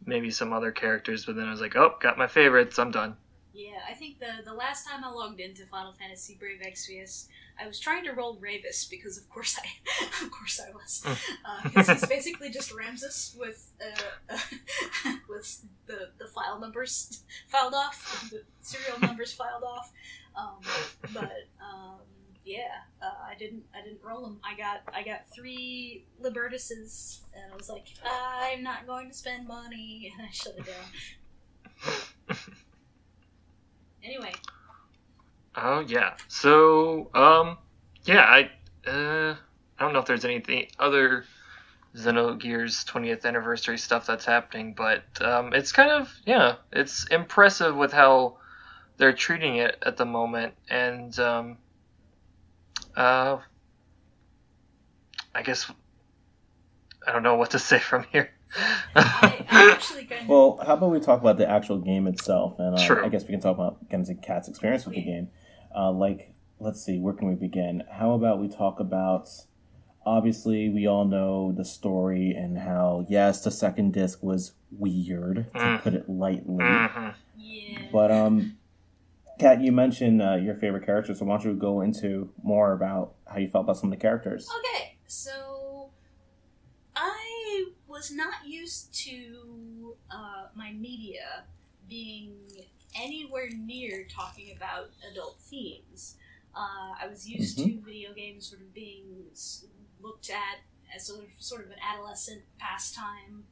maybe some other characters, but then I was like, oh, got my favorites. I'm done. Yeah, I think the the last time I logged into Final Fantasy Brave Exvius, I was trying to roll Ravis because of course I, of course I was. Uh, it's, it's basically just Ramsus with uh, with the the file numbers filed off, the serial numbers filed off. Um, but um, yeah, uh, I didn't I didn't roll them. I got I got three Libertuses, and I was like, I'm not going to spend money, and I shut it down. Anyway, Oh yeah. So um yeah, I uh I don't know if there's anything other Xenogears 20th anniversary stuff that's happening, but um it's kind of yeah, it's impressive with how they're treating it at the moment and um uh I guess I don't know what to say from here. I, I actually kind of Well, how about we talk about the actual game itself, and uh, True. I guess we can talk about kind of Cat's experience with the game. Uh, like, let's see, where can we begin? How about we talk about? Obviously, we all know the story and how yes, the second disc was weird to Mm. put it lightly. Mhm. yeah. But um, Kat, you mentioned uh, your favorite characters, so why don't you go into more about how you felt about some of the characters? Okay, so I was not used to uh, my media being anywhere near talking about adult themes. Uh, I was used to video games sort of being looked at as sort of, sort of an adolescent pastime.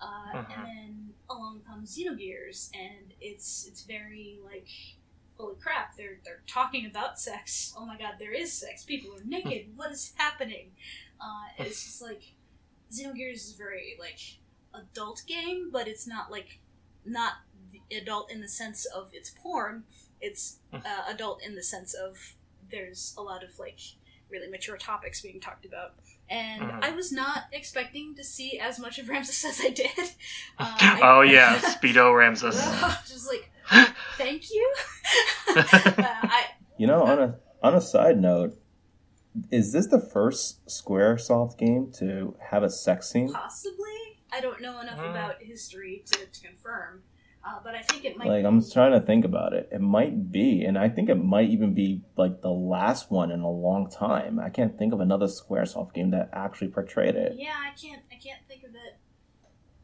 Uh, Mhm. And then along comes Xenogears, and it's it's very like, holy crap! They're they're talking about sex. Oh my god, there is sex. People are naked. what is happening? Uh, it's just like Xenogears is a very like adult game, but it's not like not the adult in the sense of it's porn. It's uh, adult in the sense of there's a lot of like really mature topics being talked about. And Mhm. I was not expecting to see as much of Ramsus as I did. Uh, I- oh yeah, Speedo Ramsus. just like thank you. uh, I, You know, on a on a side note, is this the first SquareSoft game to have a sex scene? Possibly. I don't know enough Mm. about history to, to confirm. Uh, but I think it might. Like I'm trying to think about it. It might be, and I think it might even be like the last one in a long time. I can't think of another SquareSoft game that actually portrayed it. Yeah, I can't. I can't think of it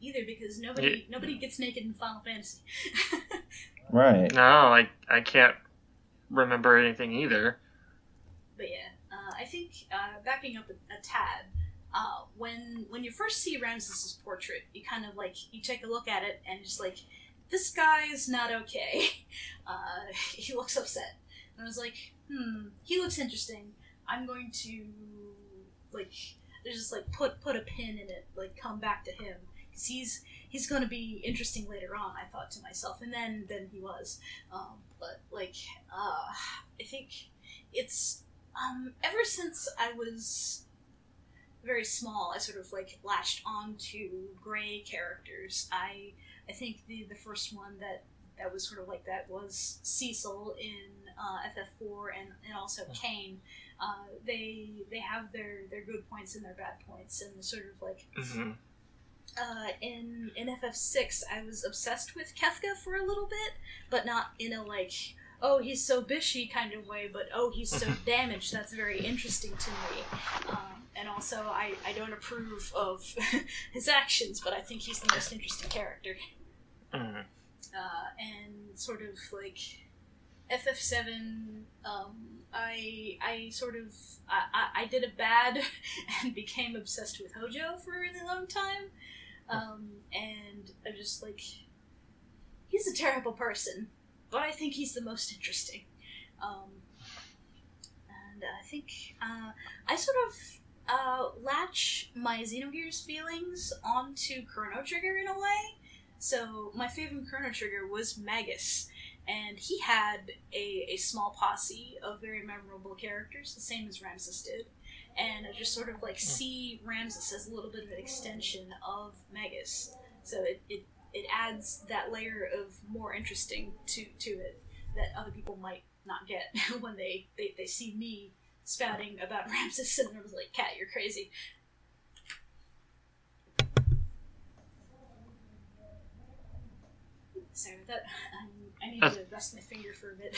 either because nobody nobody gets naked in Final Fantasy. right. No, I I can't remember anything either. But yeah, uh, I think uh, backing up a, a tad, uh, when when you first see Ramsus's portrait, you kind of like you take a look at it and just like this guy is not okay. Uh, he looks upset, and I was like, hmm, he looks interesting. I'm going to like just like put put a pin in it, like come back to him because he's he's going to be interesting later on. I thought to myself, and then then he was. Um, but like, uh, I think it's um, ever since I was very small, I sort of like latched on to gray characters. I I think the the first one that that was sort of like that was Cecil in uh, FF4 and, and also Kain. Uh, they they have their, their good points and their bad points, and sort of like hmm uh, in in FF6, I was obsessed with Kefka for a little bit, but not in a like, oh, he's so bishy kind of way, but oh, he's so damaged. That's very interesting to me. Um, and also, I, I don't approve of his actions, but I think he's the most interesting character. hmm Uh, and sort of like FF7, um, I I sort of I, I, I did a bad and became obsessed with Hojo for a really long time, um, and I'm just like he's a terrible person, but I think he's the most interesting, um, and I think uh, I sort of uh, latch my Xenogears feelings onto Chrono Trigger in a way. So my favorite Chrono Trigger was Magus, and he had a, a small posse of very memorable characters, the same as Ramsus did. And I just sort of like see Ramsus as a little bit of an extension of Magus. So it, it, it adds that layer of more interesting to, to it that other people might not get when they, they, they see me spouting about Ramsus and I was like, Cat, you're crazy. Sorry about that. Um, I need to rest my finger for a bit.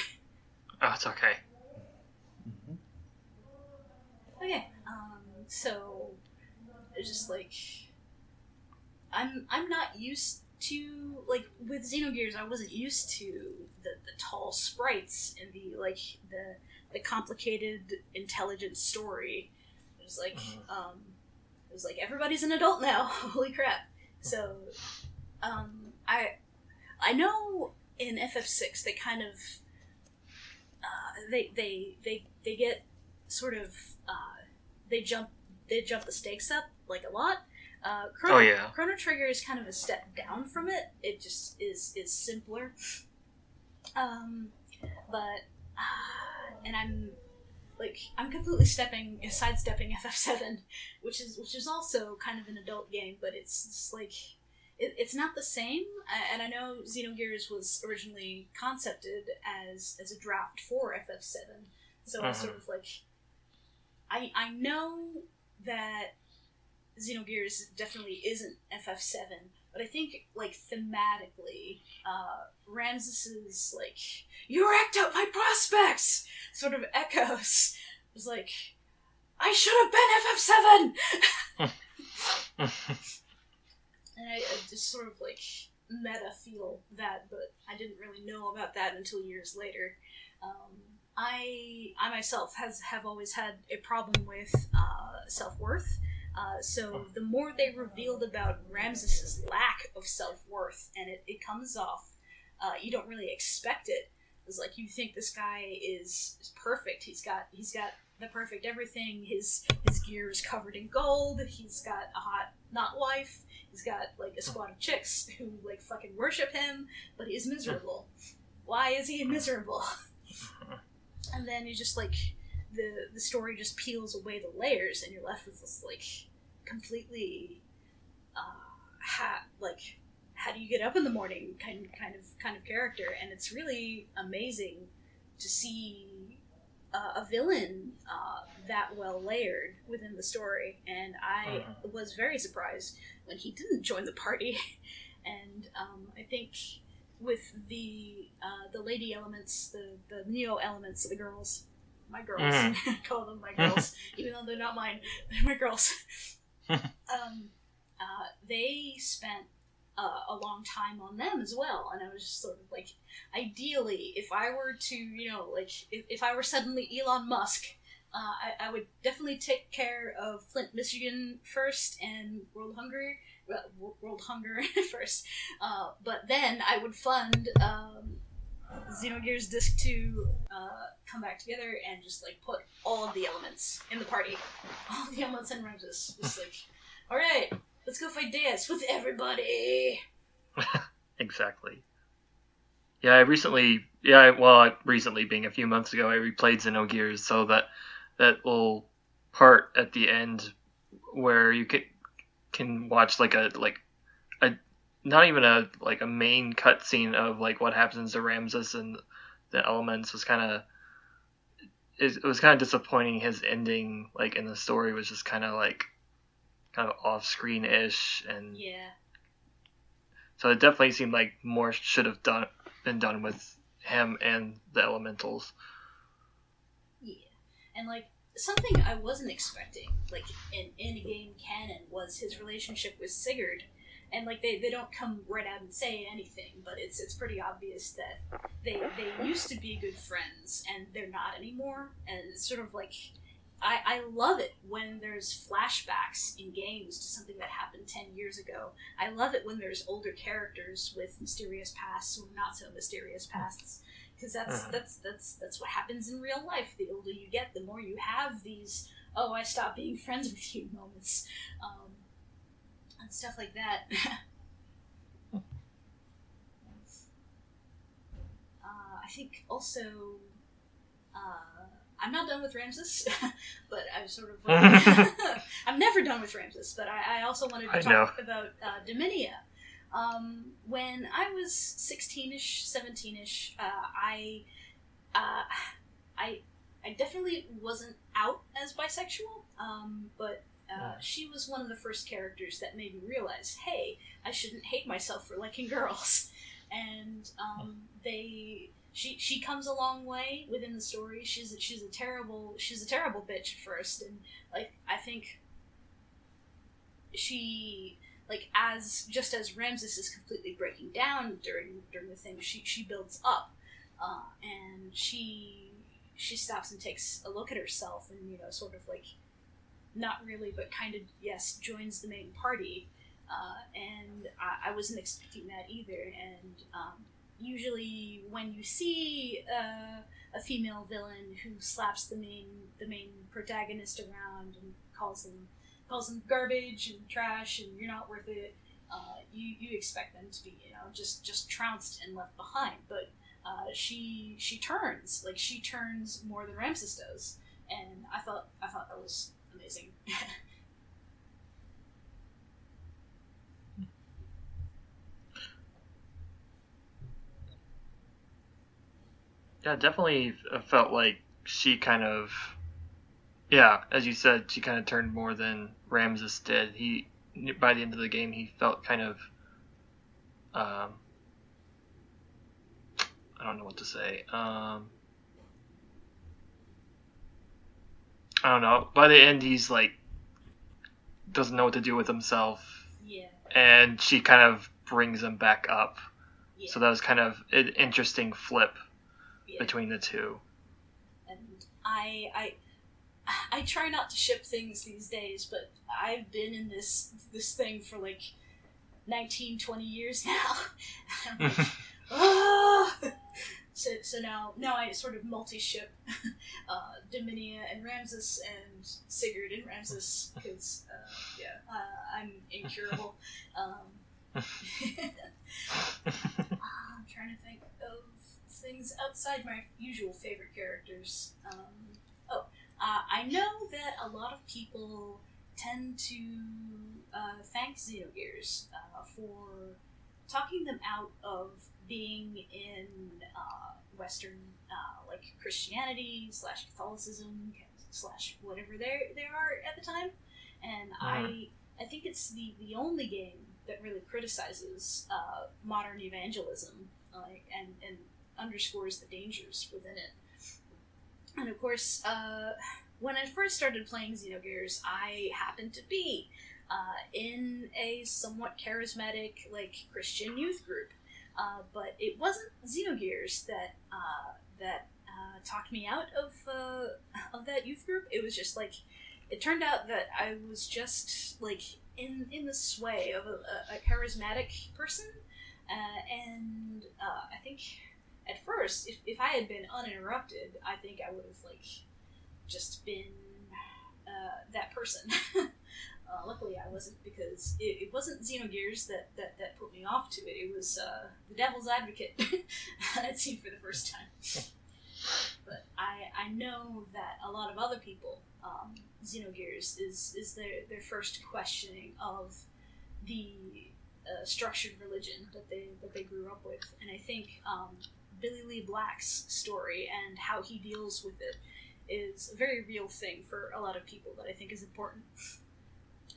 Oh, it's okay. Okay, um, so it's just like I'm I'm not used to like with Xenogears. I wasn't used to the, the tall sprites and the like the the complicated, intelligent story. It was like Mhm. um, it was like everybody's an adult now. Holy crap! So um, I I know in FF6 they kind of uh, they they they they get sort of they jump they jump the stakes up like a lot. Uh, Chrono, Oh, yeah. Chrono Trigger is kind of a step down from it. It just is is simpler. Um, but uh, and I'm like I'm completely stepping sidestepping FF7, which is which is also kind of an adult game, but it's just like it, it's not the same. And I know Xenogears was originally concepted as as a draft for FF7, so I Mhm. sort of like I I know that Xenogears definitely isn't FF7, but I think like thematically, uh, Ramsus's like "You wrecked up my prospects" sort of echoes. It was like I should have been FF7. And I, I just sort of like meta feel that, but I didn't really know about that until years later. Um, I I myself has have always had a problem with uh, self worth. Uh, so the more they revealed about Ramsus's lack of self worth, and it, it comes off, uh, you don't really expect it. It's like you think this guy is, is perfect. He's got he's got the perfect everything. His his gear is covered in gold. He's got a hot not wife. He's got like a squad of chicks who like fucking worship him, but he's miserable. Why is he miserable? and then you just like the the story just peels away the layers, and you're left with this like completely uh, ha- like how do you get up in the morning kind kind of kind of character, and it's really amazing to see uh, a villain uh, that well layered within the story, and I was very surprised when he didn't join the party. and um, I think with the uh, the lady elements, the the neo elements, the girls, my girls, Mhm. call them my girls, even though they're not mine, they're my girls. um, uh, they spent uh, a long time on them as well, and I was just sort of like, ideally, if I were to, you know, like if, if I were suddenly Elon Musk. Uh, I, I would definitely take care of Flint, Michigan first, and World Hunger, World Hunger first. Uh, but then I would fund um, Xenogears Disc 2 uh, come back together and just like put all of the elements in the party. All the elements in Ramsus. Just like, alright, let's go fight Deus with everybody. Exactly. Yeah, I recently, yeah, well, recently being a few months ago, I replayed Xenogears, so that that little part at the end where you can can watch like a like a not even a like a main cutscene of like what happens to Ramsus and the elements was kind of it, it was kind of disappointing. His ending, like in the story, was just kind of like kind of off screen ish and Yeah. so it definitely seemed like more should have done been done with him and the elementals. Yeah. And like something I wasn't expecting, like in in game canon, was his relationship with Sigurd. And like they, they don't come right out and say anything, but it's it's pretty obvious that they they used to be good friends and they're not anymore. And it's sort of like I, I love it when there's flashbacks in games to something that happened 10 years ago. I love it when there's older characters with mysterious pasts or not so mysterious pasts because that's Mhm. that's that's that's what happens in real life. The older you get, the more you have these "oh, I stopped being friends with you" moments, um, and stuff like that. uh, I think also. Uh, I'm not done with Ramsus, but I'm sort of. I'm never done with Ramsus, but I, I also wanted to I talk about uh, Dominia. Um, when I was 16ish, 17ish, uh, I, uh, I, I definitely wasn't out as bisexual, um, but uh, she was one of the first characters that made me realize, hey, I shouldn't hate myself for liking girls. And um, they, she, she comes a long way within the story. She's she's a terrible she's a terrible bitch at first, and like I think she like as just as Ramsus is completely breaking down during during the thing, she she builds up, uh, and she she stops and takes a look at herself, and you know, sort of like not really, but kind of yes, joins the main party, uh, and I, I wasn't expecting that either, and um, usually when you see uh, a female villain who slaps the main the main protagonist around and calls them calls them garbage and trash and you're not worth it. Uh, you you expect them to be you know just just trounced and left behind, but uh, she she turns like she turns more than Ramsus does, and I thought I thought that was amazing. Yeah, definitely felt like she kind of, yeah, as you said, she kind of turned more than Ramsus did. He, by the end of the game, he felt kind of, um, I don't know what to say. Um, I don't know. By the end, he's like doesn't know what to do with himself, yeah, and she kind of brings him back up. yeah, So that was kind of an interesting flip yeah. between the two. and I I I try not to ship things these days, but I've been in this this thing for like 19, 20 years now. Like, "Ah!" so so now now I sort of multi ship uh, Dominia and Ramsus and Sigurd and Ramsus because uh, yeah uh, I'm incurable. Um, I'm trying to think of things outside my usual favorite characters. Um, uh, I know that a lot of people tend to uh, thank Xenogears uh, for talking them out of being in uh, Western, uh, like Christianity slash Catholicism slash whatever there they are at the time, and I I think it's the the only game that really criticizes uh, modern evangelism, like and and underscores the dangers within it. And of course, uh, when I first started playing Xenogears, I happened to be uh, in a somewhat charismatic, like Christian youth group. Uh, but it wasn't Xenogears that uh, that uh, talked me out of uh, of that youth group. It was just like it turned out that I was just like in in the sway of a, a charismatic person, and I think at first, if, if I had been uninterrupted, I think I would have like just been uh, that person. uh, luckily, I wasn't because it, it, wasn't Xenogears that, that, that put me off to it. It was uh, the Devil's Advocate I'd seen for the first time. but I I know that a lot of other people, um, Xenogears is is their their first questioning of the uh, structured religion that they that they grew up with, and I think um, Billy Lee Black's story and how he deals with it is a very real thing for a lot of people that I think is important.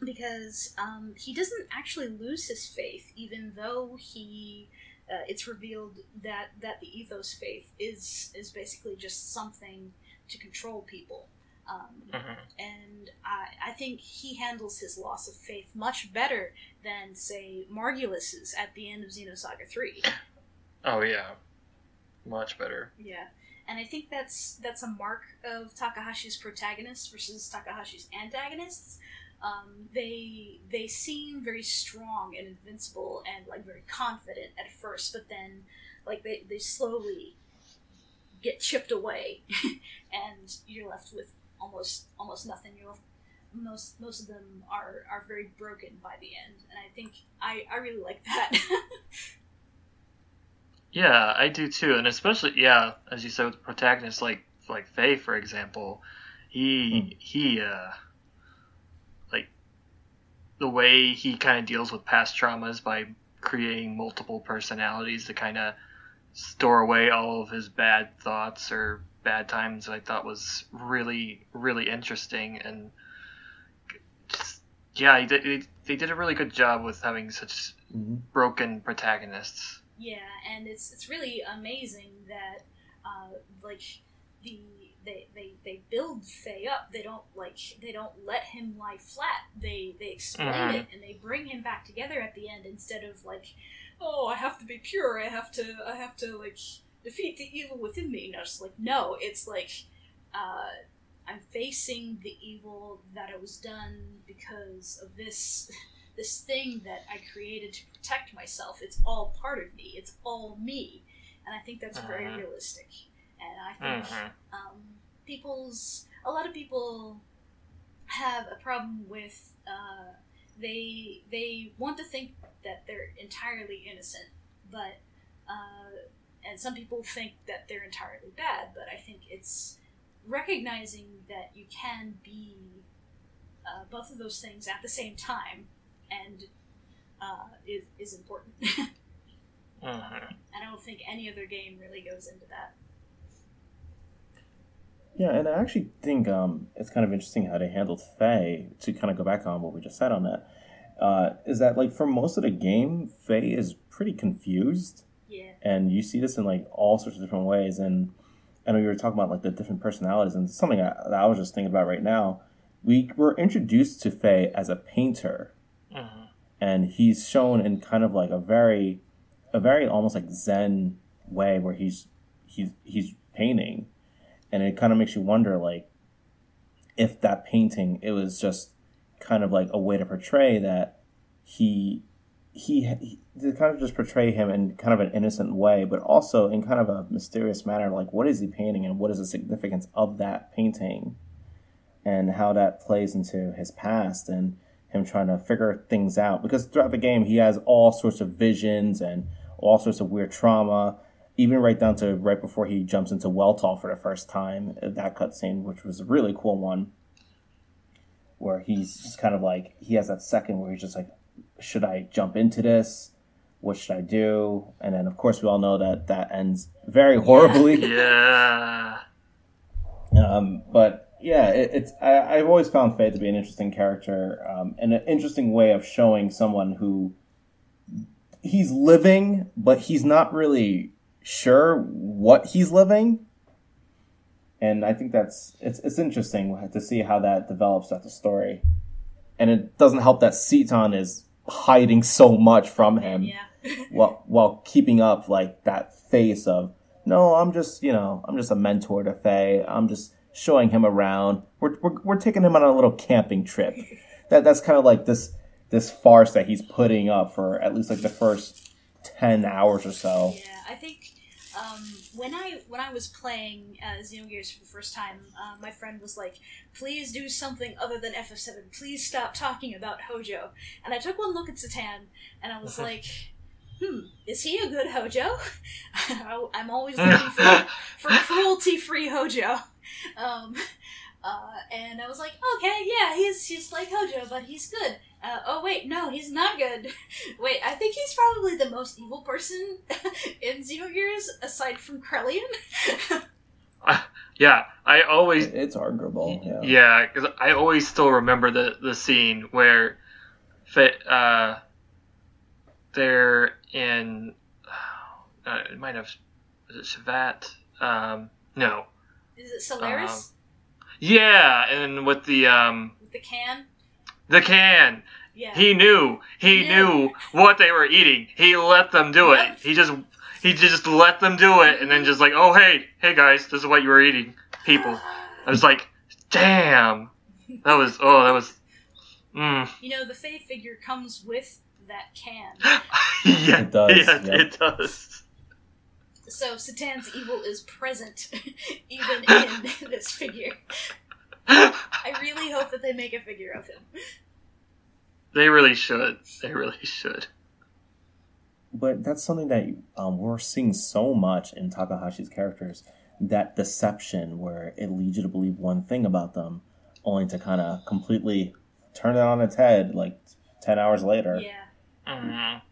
Because um, he doesn't actually lose his faith, even though he. Uh, it's revealed that, that the ethos faith is is basically just something to control people. Um, mm-hmm. And I, I think he handles his loss of faith much better than, say, Margulis's at the end of Xenosaga 3. Oh, yeah much better. Yeah, and I think that's that's a mark of Takahashi's protagonists versus Takahashi's antagonists. Um, they they seem very strong and invincible and like very confident at first, but then like they, they slowly get chipped away, and you're left with almost almost nothing. You're left, most most of them are are very broken by the end, and I think I I really like that. Yeah, I do too, and especially yeah, as you said with protagonists like like Fei, for example, he mm. he uh like the way he kind of deals with past traumas by creating multiple personalities to kind of store away all of his bad thoughts or bad times. I thought was really really interesting and just yeah, did, they did a really good job with having such mm-hmm. broken protagonists. Yeah, and it's it's really amazing that uh, like the they, they, they build Fei up. They don't like they don't let him lie flat. They they explain mm-hmm. it and they bring him back together at the end instead of like, oh, I have to be pure. I have to I have to like defeat the evil within me. No, it's like no, it's like uh, I'm facing the evil that it was done because of this this thing that I created to protect myself. It's all part of me. It's all me, and I think that's uh-huh. very realistic. And I think uh-huh. um, people's a lot of people have a problem with uh, they they want to think that they're entirely innocent, but uh, and some people think that they're entirely bad. But I think it's recognizing that you can be uh, both of those things at the same time and uh, is is important. uh-huh. I don't think any other game really goes into that. Yeah, and I actually think um, it's kind of interesting how they handled Fei. To kind of go back on what we just said on that, uh, is that like for most of the game, Fei is pretty confused. Yeah. And you see this in like all sorts of different ways. And I know you were talking about like the different personalities, and something I, that I was just thinking about right now. We were introduced to Fei as a painter Mm-hmm. And he's shown in kind of like a very, a very almost like Zen way where he's he's he's painting, and it kind of makes you wonder like if that painting it was just kind of like a way to portray that he he, he to kind of just portray him in kind of an innocent way, but also in kind of a mysterious manner. Like, what is he painting, and what is the significance of that painting, and how that plays into his past, and him trying to figure things out. Because throughout the game he has all sorts of visions and all sorts of weird trauma even right down to right before he jumps into Weltall for the first time that cutscene which was a really cool one where he's just kind of like he has that second where he's just like should I jump into this? What should I do? And then of course we all know that that ends very horribly. Yeah. Um, but yeah, it, it's I, have always found Fei to be an interesting character um, and an interesting way of showing someone who he's living, but he's not really sure what he's living. And I think that's it's it's interesting to see how that develops throughout the story. And it doesn't help that Citan is hiding so much from him Yeah. while while keeping up like that face of no, I'm just you know I'm just a mentor to Fei. I'm just showing him around. We're we're, we're taking him on a little camping trip. That that's kind of like this this farce that he's putting up for at least like the first ten hours or so. Yeah, I think um, when I when I was playing uh, Xenogears for the first time, uh, my friend was like, "Please do something other than FF7. Please stop talking about Hojo." And I took one look at Citan, and I was like, "Hmm, is he a good Hojo?" I'm always looking for for cruelty-free Hojo. Um, uh, and I was like, "Okay, yeah, he's he's like Hojo, but he's good." Uh, oh wait, no, he's not good. wait, I think he's probably the most evil person in Xenogears aside from Krelian. Yeah, I always It's arguable. Yeah. Yeah, because I always still remember the the scene where, Fa- uh, they're in. Uh, it might have. Is it Shevat? Um, no. Is it Solaris Yeah, and with the um with the can? the can, Yeah. he knew he He knew. knew. what they were eating. He let them do Yep. it. He just he just let them do it, and then just like, oh hey hey guys, this is what you were eating, people. I was like, damn, that was oh that was. Mm. You know, the Fei figure comes with that can. yeah, It does, Yeah, yep. it does. So Citan's evil is present even in this figure. I really hope that they make a figure of him. they really should. They really should. But that's something that um, we're seeing so much in Takahashi's characters that deception where it leads you to believe one thing about them only to kind of completely turn it on its head like 10 hours later. Yeah. Mm.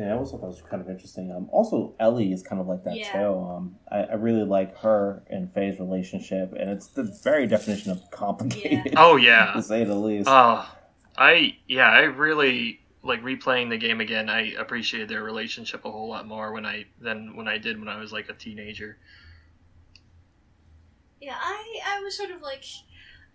Yeah, I always thought that was kind of interesting. Um, also, Elly is kind of like that Yeah. too. Um, I, I really like her and Fei's relationship, and it's the very definition of complicated, Oh yeah, to say the least. Oh, I yeah. I really like replaying the game again. I appreciated their relationship a whole lot more when I than when I did when I was like a teenager. Yeah, I I was sort of like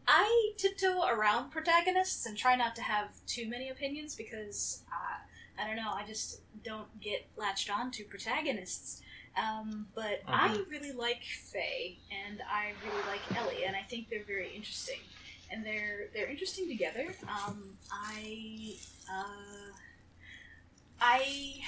I tiptoe around protagonists and try not to have too many opinions because uh, I don't know, I just don't get latched on to protagonists. Um, but I really like Fei and I really like Elly, and I think they're very interesting. And they're they're interesting together. Um, I uh, I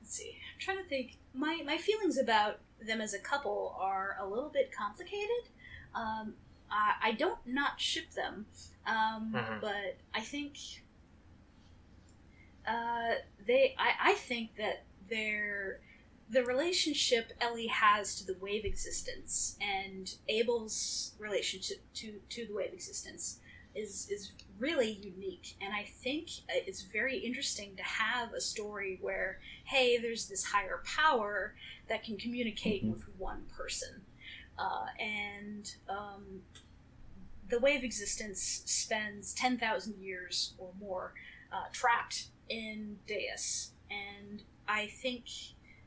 let's see. I'm trying to think. My my feelings about them as a couple are a little bit complicated. Um, I, I don't not ship them, um, Mhm. but I think uh, they. I, I think that their the relationship Elly has to the wave existence and Abel's relationship to to the wave existence is is really unique and i think it's very interesting to have a story where hey there's this higher power that can communicate Mhm. with one person uh, and um, the wave existence spends 10,000 years or more uh, trapped in Deus and i think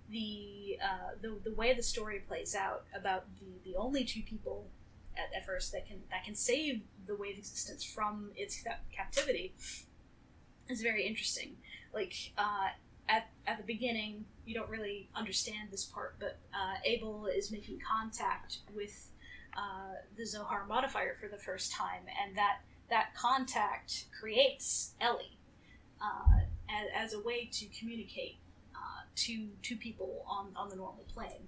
the, uh, the the way the story plays out about the, the only two people at, at first that can that can save the wave existence from its ca- captivity is very interesting. Like uh, at at the beginning, you don't really understand this part, but uh, Abel is making contact with uh, the Zohar modifier for the first time, and that that contact creates Elly uh, as, as a way to communicate uh, to two people on on the normal plane,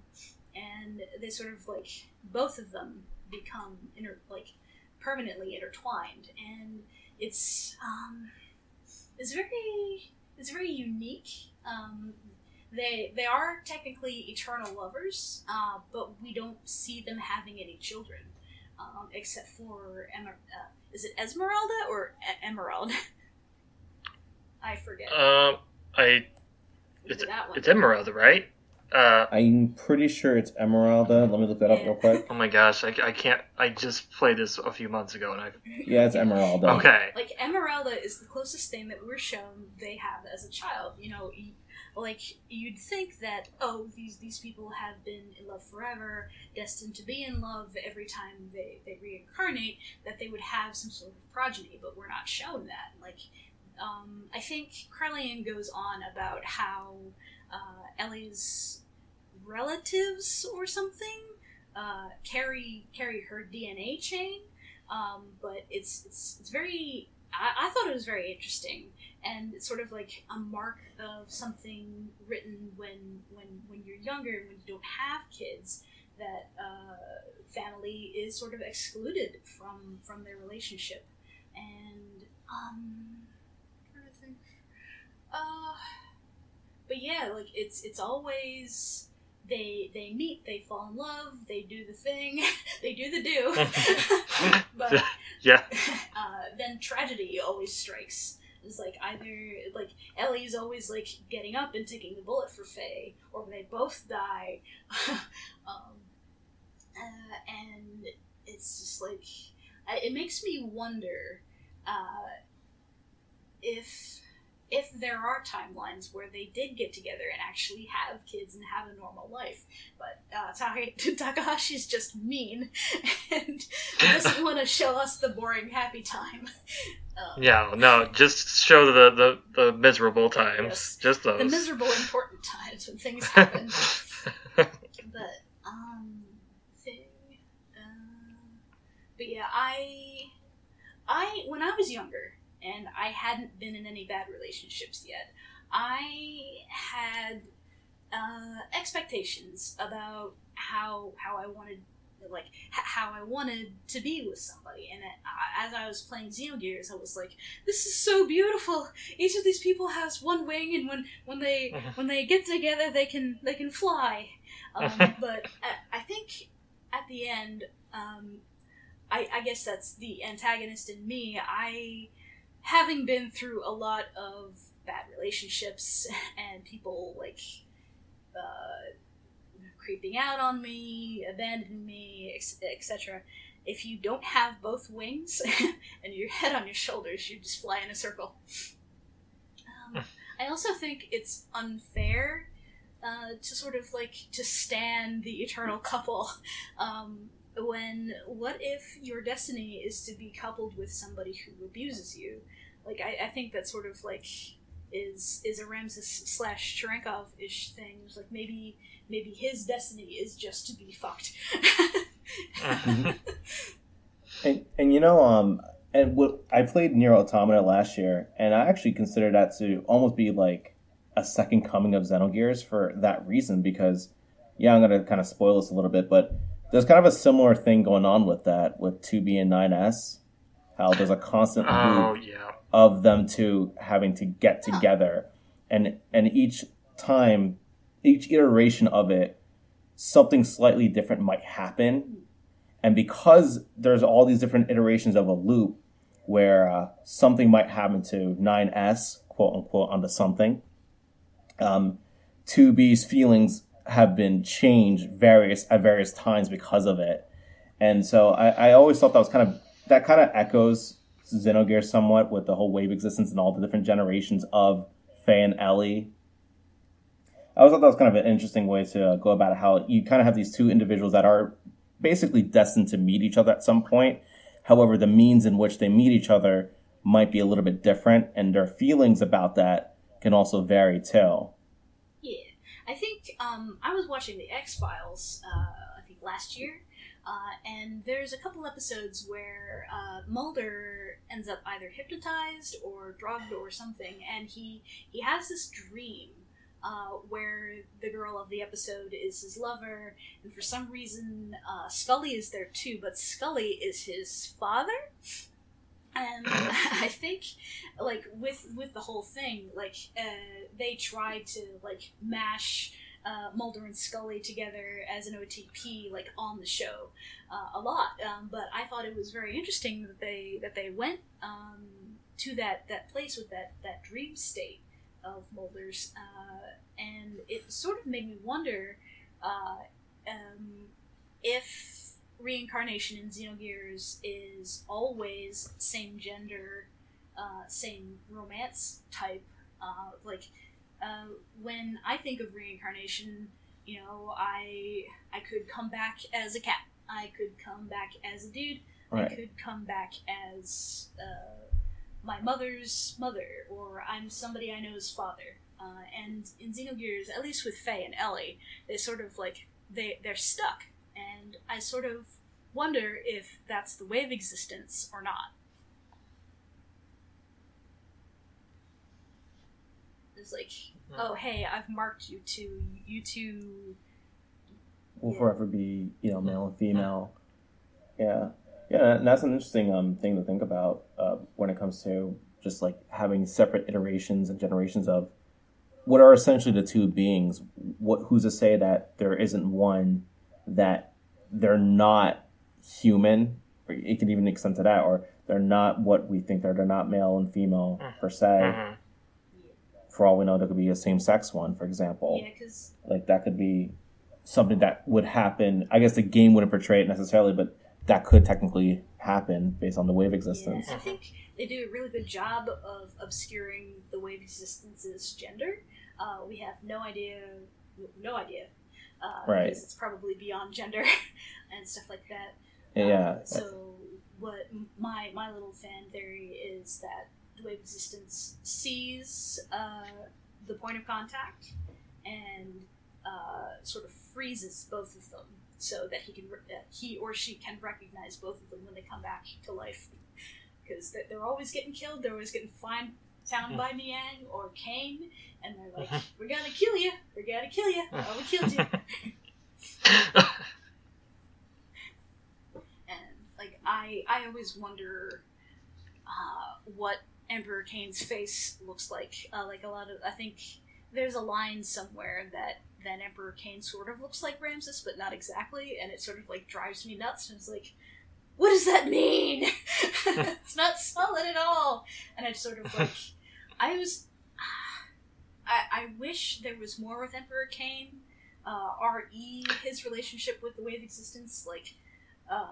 and they sort of like both of them become inter like permanently intertwined, and it's um, it's very it's very unique. Um, they they are technically eternal lovers, uh, but we don't see them having any children, um, except for Emer- uh, is it Esmeralda or e- Emerald? I forget. Um, I it's that it's Emerald, right? Uh, I'm pretty sure it's Emeralda. Let me look that up real quick. oh my gosh, I, I can't. I just played this a few months ago, and I. Yeah, it's Emeralda. Okay. Like Emeralda is the closest thing that we're shown they have as a child. You know, like you'd think that oh these these people have been in love forever, destined to be in love every time they they reincarnate, that they would have some sort of progeny, but we're not shown that. Like, um, I think Krelian goes on about how uh, Elly's relatives or something uh, carry carry her DNA chain, um, but it's it's it's very. I, I thought it was very interesting, and it's sort of like a mark of something written when when when you're younger and when you don't have kids. That uh, family is sort of excluded from from their relationship, and um, uh, but yeah, like it's it's always they they meet, they fall in love, they do the thing, they do the do, but Yeah. uh, then tragedy always strikes. It's like either like Elly's always like getting up and taking the bullet for Fei, or they both die. um, uh, and it's just like it makes me wonder uh, if if there are timelines where they did get together and actually have kids and have a normal life. But uh, Taka- Takahashi's just mean and doesn't want to show us the boring happy time. Um, Yeah, no, just show the the, the miserable times. Yes. Just those. The miserable important times when things happen. but um thing uh, but yeah i i when i was younger and i hadn't been in any bad relationships yet. I had uh, expectations about how how i wanted like h- how i wanted to be with somebody. And as i was playing xenogears i was like this is so beautiful. Each of these people has one wing and when when they when they get together they can they can fly. Um, but I, I think at the end, um, I, I guess that's the antagonist in me. I, having been through a lot of bad relationships and people like uh, creeping out on me, abandoning me, etc. If you don't have both wings and your head on your shoulders, you just fly in a circle. Um, I also think it's unfair uh, to sort of like to stand the eternal couple um, when what if your destiny is to be coupled with somebody who abuses you? Like i, I think that sort of like is is a Ramsus slash Cherenkov ish thing. It's like maybe maybe his destiny is just to be fucked. And and you know, um, and what I played NieR Automata last year, and I actually consider that to almost be like a second coming of Xenogears for that reason. Because, yeah, I'm gonna kind of spoil this a little bit, but there's kind of a similar thing going on with that with 2B and 9S. How there's a constant oh loop yeah. of them two having to get together, and and each time, each iteration of it, something slightly different might happen, and because there's all these different iterations of a loop, where uh, something might happen to 9S, quote unquote, onto something, um, 2B's feelings have been changed various at various times because of it, and so I, I always thought that was kind of that kind of echoes Xenogears somewhat with the whole wave existence and all the different generations of Fei and Elly. I always thought that was kind of an interesting way to go about how you kind of have these two individuals that are basically destined to meet each other at some point. However, the means in which they meet each other might be a little bit different, and their feelings about that can also vary too. I think um, I was watching the X Files. Uh, I think last year, uh, and there's a couple episodes where uh, Mulder ends up either hypnotized or drugged or something, and he he has this dream. Uh, where the girl of the episode is his lover, and for some reason uh, Scully is there too, but Scully is his father. And I think, like with with the whole thing, like uh, they tried to like mash uh, Mulder and Scully together as an OTP, like on the show, uh, a lot. Um, but I thought it was very interesting that they that they went um, to that that place with that that dream state. of Mulder's, uh, and it sort of made me wonder uh, um, if reincarnation in Xenogears is always same gender, uh, same romance type. Uh, like uh, when I think of reincarnation, you know, I I could come back as a cat. I could come back as a dude. I could come back as uh, my mother's mother, or I'm somebody I know's father. Uh, and in Xenogears, at least with Fei and Elly, they sort of like they they're stuck, and I sort of wonder if that's the way of existence or not. It's like, oh hey, I've marked you two. You two will Yeah. forever be you know male and female. Yeah, yeah, and that's an interesting um thing to think about uh, when it comes to just like having separate iterations and generations of what are essentially the two beings. What who's to say that there isn't one that they're not human? Or it could even extend to that, or they're not what we think they're. They're not male and female per se. Mhm. For all we know, there could be a same sex one, for example yeah, because like that could be something that would happen i guess the game wouldn't portray it necessarily but that could technically happen based on the wave existence Yeah, I think they do a really good job of obscuring the wave existence's gender. Uh, we have no idea, no idea, uh, Right. because it's probably beyond gender and stuff like that. yeah Um, so what my my little fan theory is that the wave existence sees uh, the point of contact and uh, sort of freezes both of them so that he can uh, he or she can recognize both of them when they come back to life because they're, they're always getting killed they're always getting find, found by Miang or Kain and they're like we're gonna kill you we're gonna kill you oh we killed you and like I I always wonder uh, what Emperor Kain's face looks like. Uh, like a lot of I think there's a line somewhere that that Emperor Kain sort of looks like Ramsus, but not exactly, and it sort of like drives me nuts. And it's like, what does that mean? it's not solid at all. And I sort of like I was. I, I wish there was more with Emperor Kain. Uh, re his relationship with the wave existence like uh,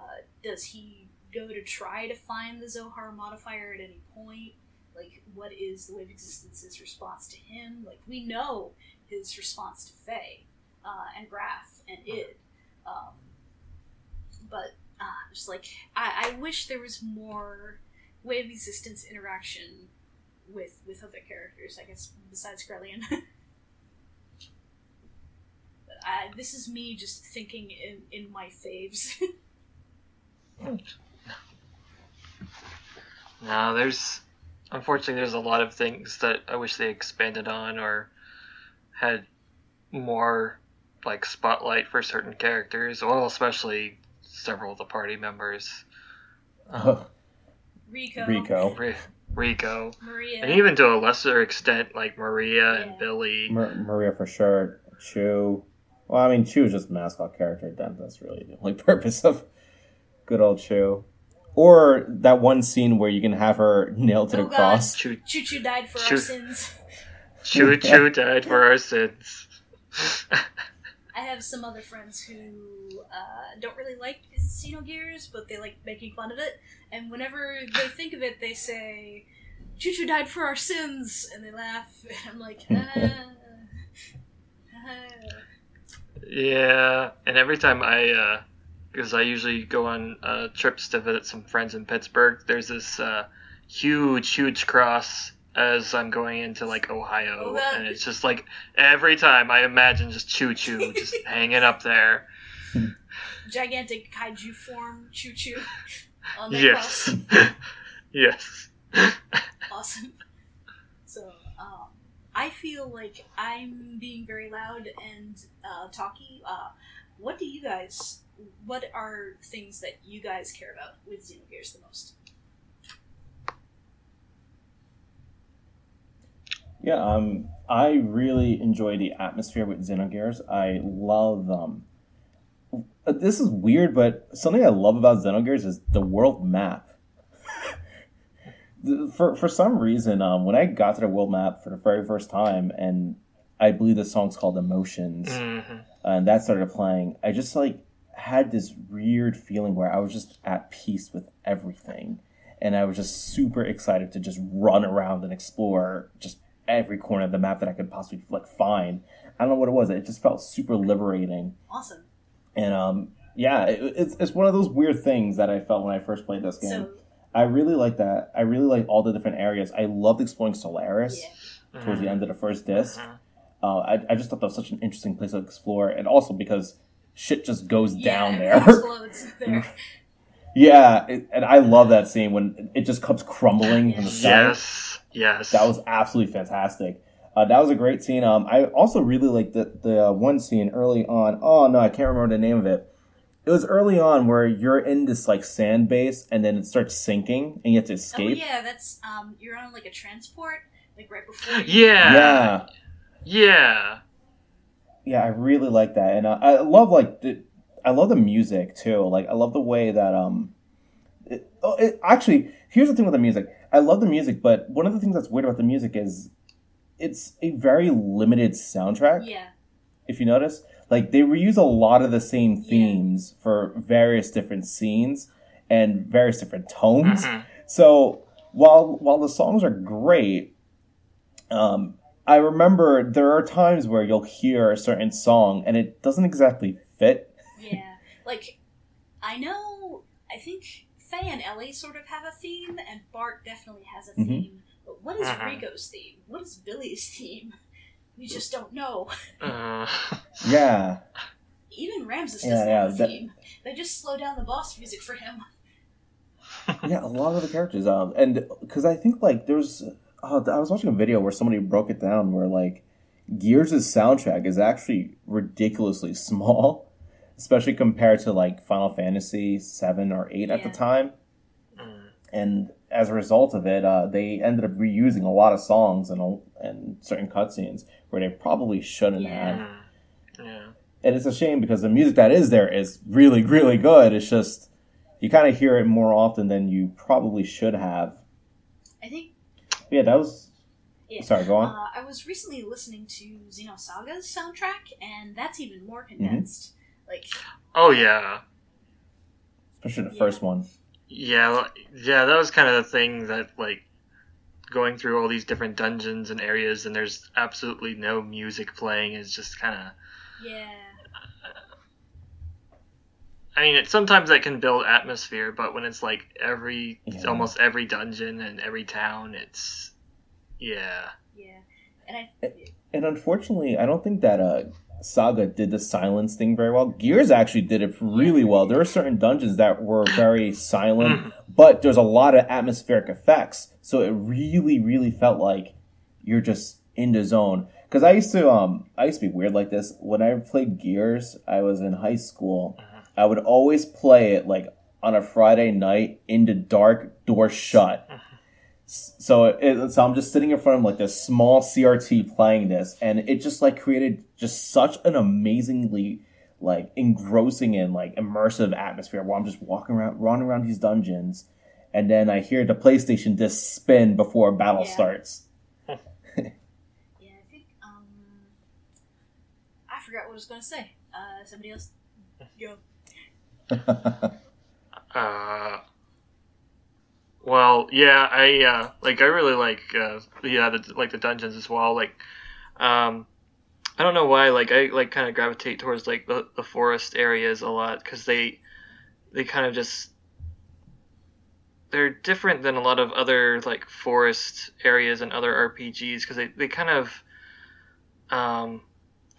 does he go to try to find the Zohar modifier at any point? Like, what is the Wave Existence's response to him? Like, we know his response to Fei uh, and Grahf and Id. Um, but, uh, just like, I, I wish there was more Wave Existence interaction with with other characters, I guess, besides Krelian. but I, this is me just thinking in, in my faves. No, there's unfortunately there's a lot of things that I wish they expanded on or had more like spotlight for certain characters. Well, especially several of the party members, um, Rico, rico Ri- Rico, Maria, and even to a lesser extent like Maria Yeah. and Billy. Mar- maria for sure chu well i mean chu is just a mascot character then that's really the only purpose of good old chu or that one scene where you can have her nailed to Oh, the God. cross Choo Choo Choo died for our sins. Choo Choo died for our sins. I have some other friends who uh, don't really like Xenogears, but they like making fun of it. And whenever they think of it, they say, Chu-Chu died for our sins! And they laugh. And I'm like, ah, ah. Yeah, and every time I, uh, because I usually go on uh, trips to visit some friends in Pittsburgh, there's this uh, huge, huge cross as I'm going into like Ohio, Oh, and it's just like every time I imagine just Chu-Chu just hanging up there. gigantic kaiju form Chu-Chu Yes, yes. awesome. So, um, I feel like I'm being very loud and uh, talky. Uh, what do you guys? What are things that you guys care about with Xenogears the most? Yeah, um, I really enjoy the atmosphere with Xenogears. I love um, uh, this is weird, but something I love about Xenogears is the world map. for for some reason, um, when I got to the world map for the very first time, and I believe the song's called Emotions, Mhm. and that started playing, I just like had this weird feeling where I was just at peace with everything, and I was just super excited to just run around and explore just every corner of the map that I could possibly like find. I don't know what it was. It just felt super liberating. Awesome. And um, yeah, it, it's it's one of those weird things that I felt when I first played this game. So I really like that. I really like all the different areas. I loved exploring Solaris yeah, towards the end of the first disc. Mhm. Uh, I, I just thought that was such an interesting place to explore, and also because shit just goes down there. it explodes there. Yeah, it, and I love that scene when it just comes crumbling from the sky. Yes. Yes. That was absolutely fantastic. Uh, that was a great scene. Um, I also really liked the the uh, one scene early on. Oh no, I can't remember the name of it. It was early on where you're in this like sand base and then it starts sinking and you have to escape. Oh escape. yeah, that's um, you're on like a transport, like right before. You, Yeah. yeah, Yeah. yeah, I really like that, and uh, I love like the, I love the music too. Like I love the way that um, it, oh, it, actually here's the thing with the music. I love the music, but one of the things that's weird about the music is it's a very limited soundtrack. yeah, if you notice. Like they reuse a lot of the same Yeah. themes for various different scenes and various different tones. Mhm. So while while the songs are great, um, I remember there are times where you'll hear a certain song and it doesn't exactly fit. Yeah. like I know. I think Fei and Elly sort of have a theme, and Bart definitely has a Mhm. theme. But what is Mhm. Rico's theme? What is Billy's theme? We just don't know. Uh, Yeah, Even Ramsus Yeah, doesn't yeah, have a that- theme. They just slow down the boss music for him. yeah, a lot of the characters. Um, and because I think like there's, oh, I was watching a video where somebody broke it down where like Gears' soundtrack is actually ridiculously small, especially compared to like Final Fantasy seven or eight at the time. mm. And as a result of it, uh, they ended up reusing a lot of songs and a- and certain cutscenes where they probably shouldn't Yeah. have. Yeah. And it's a shame because the music that is there is really, really good. It's just you kind of hear it more often than you probably should have. I think. Yeah, that was. Yeah. Sorry, go on. Uh, I was recently listening to Xenosaga's soundtrack, and that's even more Mm-hmm. Condensed. Like, Oh yeah. Especially the yeah. first one. Yeah. Yeah. That was kind of the thing that like going through all these different dungeons and areas, and there's absolutely no music playing is just kind of. yeah, I mean, it, sometimes that can build atmosphere, but when it's like every, Yeah. almost every dungeon and every town, it's, yeah. yeah, and I. And unfortunately, I don't think that uh, Saga did the silence thing very well. Gears actually did it really well. There are certain dungeons that were very silent, Mhm. but there's a lot of atmospheric effects, so it really, really felt like you're just in the zone. Because I used to, um, I used to be weird like this. When I played Gears, I was in high school. I would always play it like on a Friday night in the dark, door shut. So it, so I'm just sitting in front of like this small CRT playing this, and it just like created just such an amazingly like engrossing and like immersive atmosphere where I'm just walking around, running around these dungeons, and then I hear the PlayStation disc spin before a battle Yeah. starts. Yeah, I think. Um, I forgot what I was going to say. Uh, somebody else. Go. Uh, well, yeah, I uh, like I really like uh, yeah, the, like the dungeons as well. Like, um, I don't know why, like I like kind of gravitate towards like the, the forest areas a lot because they they kind of just they're different than a lot of other like forest areas and other RPGs because they, they kind of um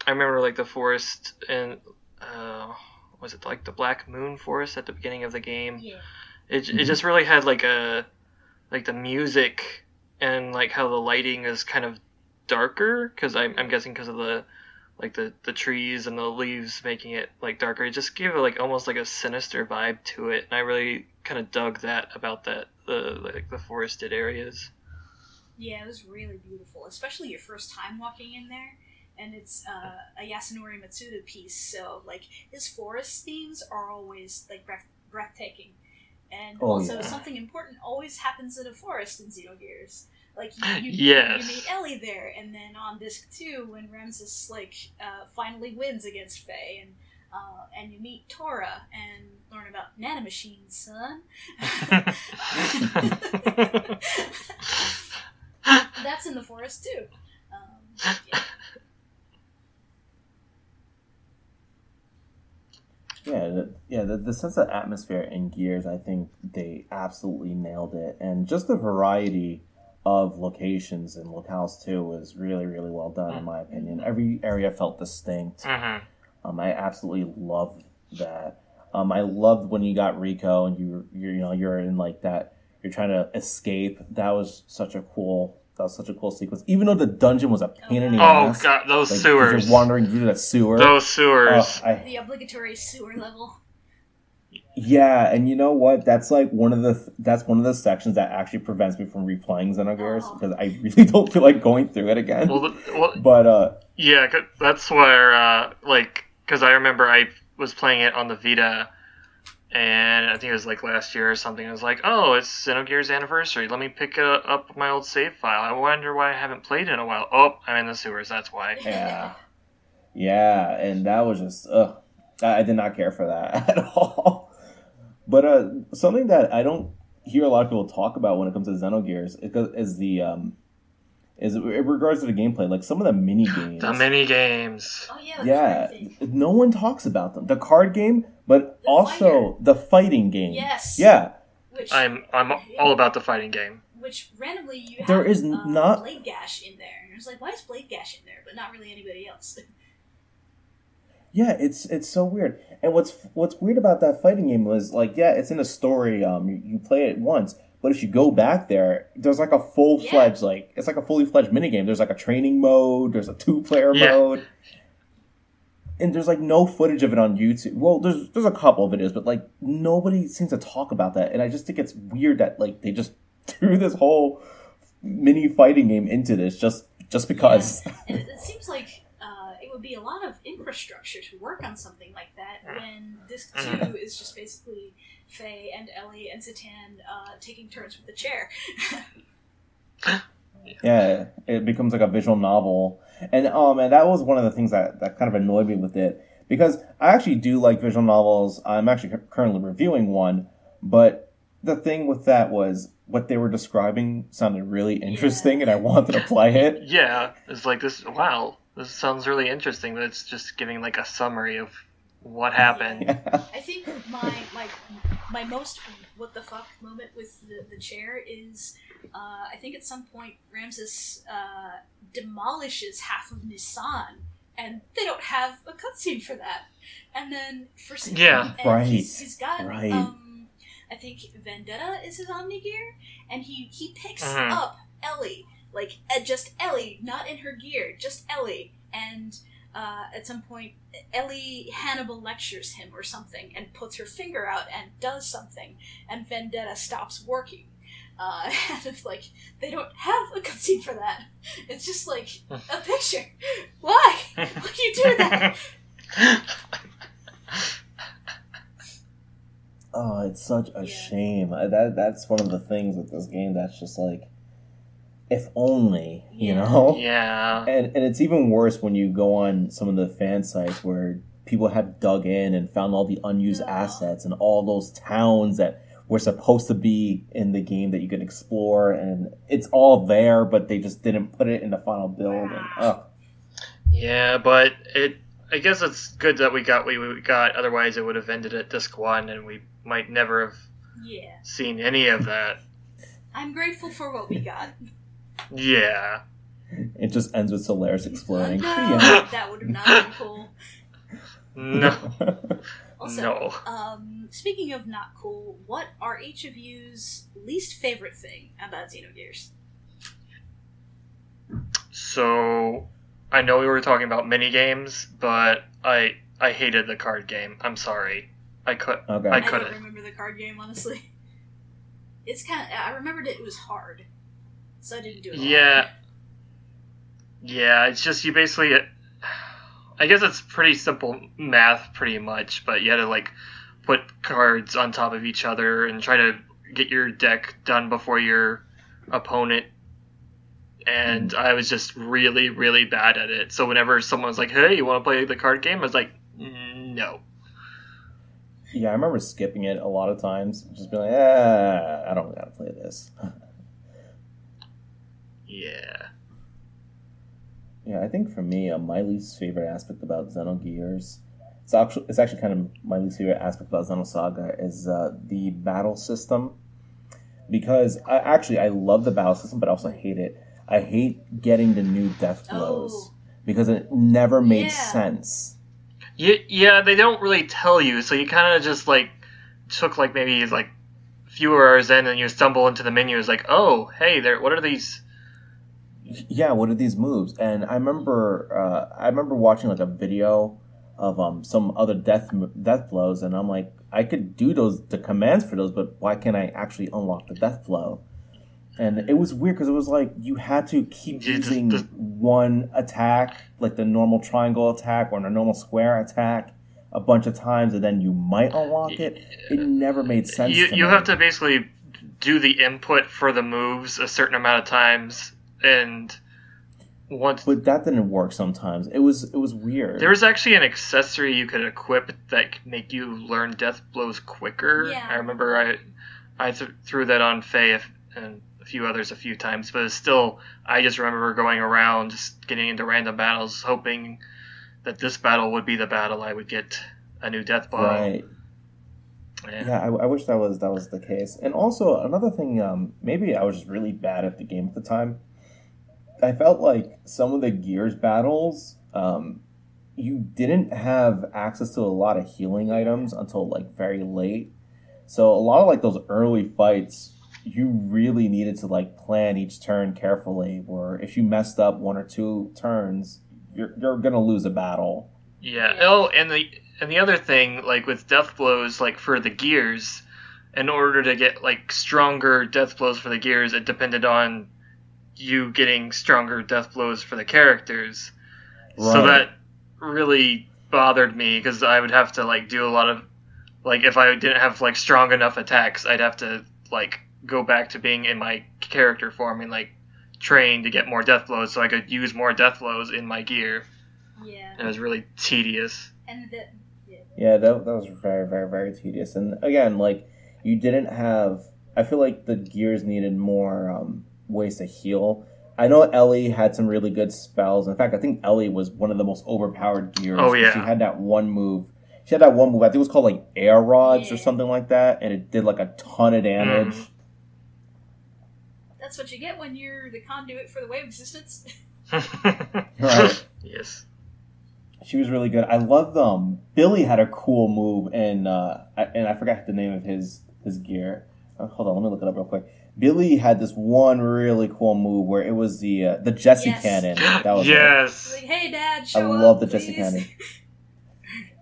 I remember like the forest and uh was it like the Black Moon Forest at the beginning of the game Yeah. It, Mhm. it just really had like a like the music and like how the lighting is kind of darker because I'm, I'm guessing because of the like the the trees and the leaves making it like darker it just gave it like almost like a sinister vibe to it and i really kind of dug that about that the like the forested areas Yeah, it was really beautiful, especially your first time walking in there. And it's uh, a Yasunori Mitsuda piece, so like his forest themes are always like breath- breathtaking. And Oh, also, yeah. something important always happens in a forest in Xenogears. Like you, you, Yes. you meet Elly there, and then on disc two, when Ramsus like uh, finally wins against Fei, and uh, and you meet Taura and learn about nanomachines, son. That's in the forest too. Um, yeah. Yeah, the, yeah. The, the sense of atmosphere in Gears, I think they absolutely nailed it, and just the variety of locations and locales too was really, really well done in my opinion. Every area felt distinct. Mhm. Um, I absolutely loved that. Um, I loved when you got Rico and you, you, you know, you're in like that. You're trying to escape. That was such a cool. That was such a cool sequence. Even though the dungeon was a pain in the Oh ass. Oh god, those like, 'cause sewers. You're wandering through that sewer. Those sewers. Oh, I, The obligatory sewer level. Yeah, and you know what? That's like one of the that's one of the sections that actually prevents me from replaying Xenogears Oh. because I really don't feel like going through it again. well, the, well, but uh, yeah, 'cause that's where uh, like because I remember I was playing it on the Vita, and I think it was like last year or something. I was like, oh, it's Xenogears anniversary. Let me pick it up my old save file. I wonder why I haven't played in a while. Oh, I'm in the sewers. That's why. yeah, yeah, and that was just ugh, I I did not care for that at all. But uh, something that I don't hear a lot of people talk about when it comes to Xenogears is, is the um, is in regards to the gameplay, like some of the mini games. The mini games. Oh yeah. yeah, no one talks about them. The card game, but The also the fighting game. Yes. Yeah, Which I'm I'm all about the fighting game. which randomly you have There is uh, not- Blade Gash in there, and it's like, why is Blade Gash in there, but not really anybody else? yeah, it's it's so weird. And what's what's weird about that fighting game was like, yeah, it's in a story. Um, you, you play it once, but if you go back there, there's like a full fledged like it's like a fully fledged minigame. There's like a training mode. There's a two player Yeah. mode. And there's like no footage of it on YouTube. Well, there's there's a couple of videos, but like nobody seems to talk about that. And I just think it's weird that like they just threw this whole mini fighting game into this just just because. and it, it seems like uh, it would be a lot of infrastructure to work on something like that when disc two is just basically Fei and Elly and Citan uh, taking turns with the chair. Yeah, it becomes like a visual novel, and um, and that was one of the things that that kind of annoyed me with it because I actually do like visual novels. I'm actually currently reviewing one, but the thing with that was what they were describing sounded really interesting, and I wanted to play it. Yeah, it's like this. Wow, this sounds really interesting. But it's just giving like a summary of what happened. Yeah. I think my my my most what the fuck moment with the, the chair is uh, I think at some point Ramsus uh, demolishes half of Nisan and they don't have a cutscene for that. And then for some Yeah. and Right, he's, he's got right. um I think Vendetta is his Omni gear and he he picks Mhm. up Elly like uh, just Elly not in her gear just Elly and uh, at some point Elly Hannibal lectures him or something and puts her finger out and does something, and Vendetta stops working. Uh, and it's like they don't have a cutscene for that. It's just like a picture. Why? Why do you do that? Oh, it's such a Yeah. shame. That that's one of the things with this game that's just like, if only you Yeah. know. yeah. And and it's even worse when you go on some of the fan sites where people have dug in and found all the unused No. assets and all those towns that were supposed to be in the game that you could explore and it's all there but they just didn't put it in the final build and ugh. Yeah, but it. I guess it's good that we got what we got. Otherwise, it would have ended at disc one, and we might never have Yeah, seen any of that. I'm grateful for what we got. Yeah. it just ends with Solaris exploding. No, Yeah. that would have not been cool. No. Also, no. um, speaking of not cool, what are each of you's least favorite thing about Xenogears? So, I know we were talking about mini games, but I I hated the card game. I'm sorry. I could. okay. I I couldn't. don't remember the card game honestly. It's kind of. I remembered it was hard, so I didn't do it. a lot. Yeah. Yeah, it's just you basically. I guess it's pretty simple math, pretty much, but you had to like put cards on top of each other and try to get your deck done before your opponent. And I was just really, really bad at it. So whenever someone was like, "Hey, you want to play the card game?" I was like, "No." Yeah, I remember skipping it a lot of times. Just being like, "Ah, I don't gotta play this." Yeah. Yeah, I think for me, uh, my least favorite aspect about Xenogears, it's actually it's actually kind of my least favorite aspect about Xenosaga is uh, the battle system, because I actually I love the battle system, but I also hate it. I hate getting the new death blows Oh. because it never made Yeah. sense. Yeah, yeah, they don't really tell you, so you kind of just like took like maybe like a few hours in, and you stumble into the menu. It's like, oh, hey, there. What are these? Yeah, what are these moves? And I remember uh, I remember watching like a video of um some other death death blows, and I'm like, I could do those the commands for those, but why can't I actually unlock the death blow? And it was weird because it was like you had to keep just- using one attack, like the normal triangle attack or the normal square attack, a bunch of times, and then you might unlock it. It never made sense. You you have to basically do the input for the moves a certain amount of times, and once but that didn't work. Sometimes it was it was weird. there was actually an accessory you could equip that could make you learn death blows quicker. Yeah. I remember I I th- threw that on Fei if- and a few others a few times, but it's still I just remember going around just getting into random battles, hoping that this battle would be the battle I would get a new death blow. right. Yeah. Yeah, I, I wish that was that was the case. And also another thing, um, maybe I was just really bad at the game at the time. I felt like some of the Gears battles, um, you didn't have access to a lot of healing items until like very late. So a lot of like those early fights, you really needed to like plan each turn carefully. Where if you messed up one or two turns, you're you're gonna lose a battle. Yeah. Oh, and the and the other thing, like with death blows, like for the gears, in order to get like stronger death blows for the gears, it depended on you getting stronger death blows for the characters. So that really bothered me because I would have to like do a lot of like if I didn't have like strong enough attacks, I'd have to like go back to being in my character form and like train to get more death blows so I could use more death blows in my gear. Yeah. It was really tedious. And the, Yeah, that, that was very, very, very tedious. And again, like, you didn't have. I feel like the gears needed more um, ways to heal. I know Elly had some really good spells. In fact, I think Elly was one of the most overpowered gears. Oh, yeah. She had that one move. She had that one move. I think it was called like air rods or something like that, and it did like a ton of damage. Mm. that's what you get when you're the conduit for the wave existence. Right. Yes. She was really good. I love them. Billy had a cool move, and uh, I, and I forgot the name of his his gear. Uh, hold on, let me look it up real quick. Billy had this one really cool move where it was the uh, the Jesse Yes. cannon. That was yes. like, hey, Dad, I show up. love the Jesse cannon.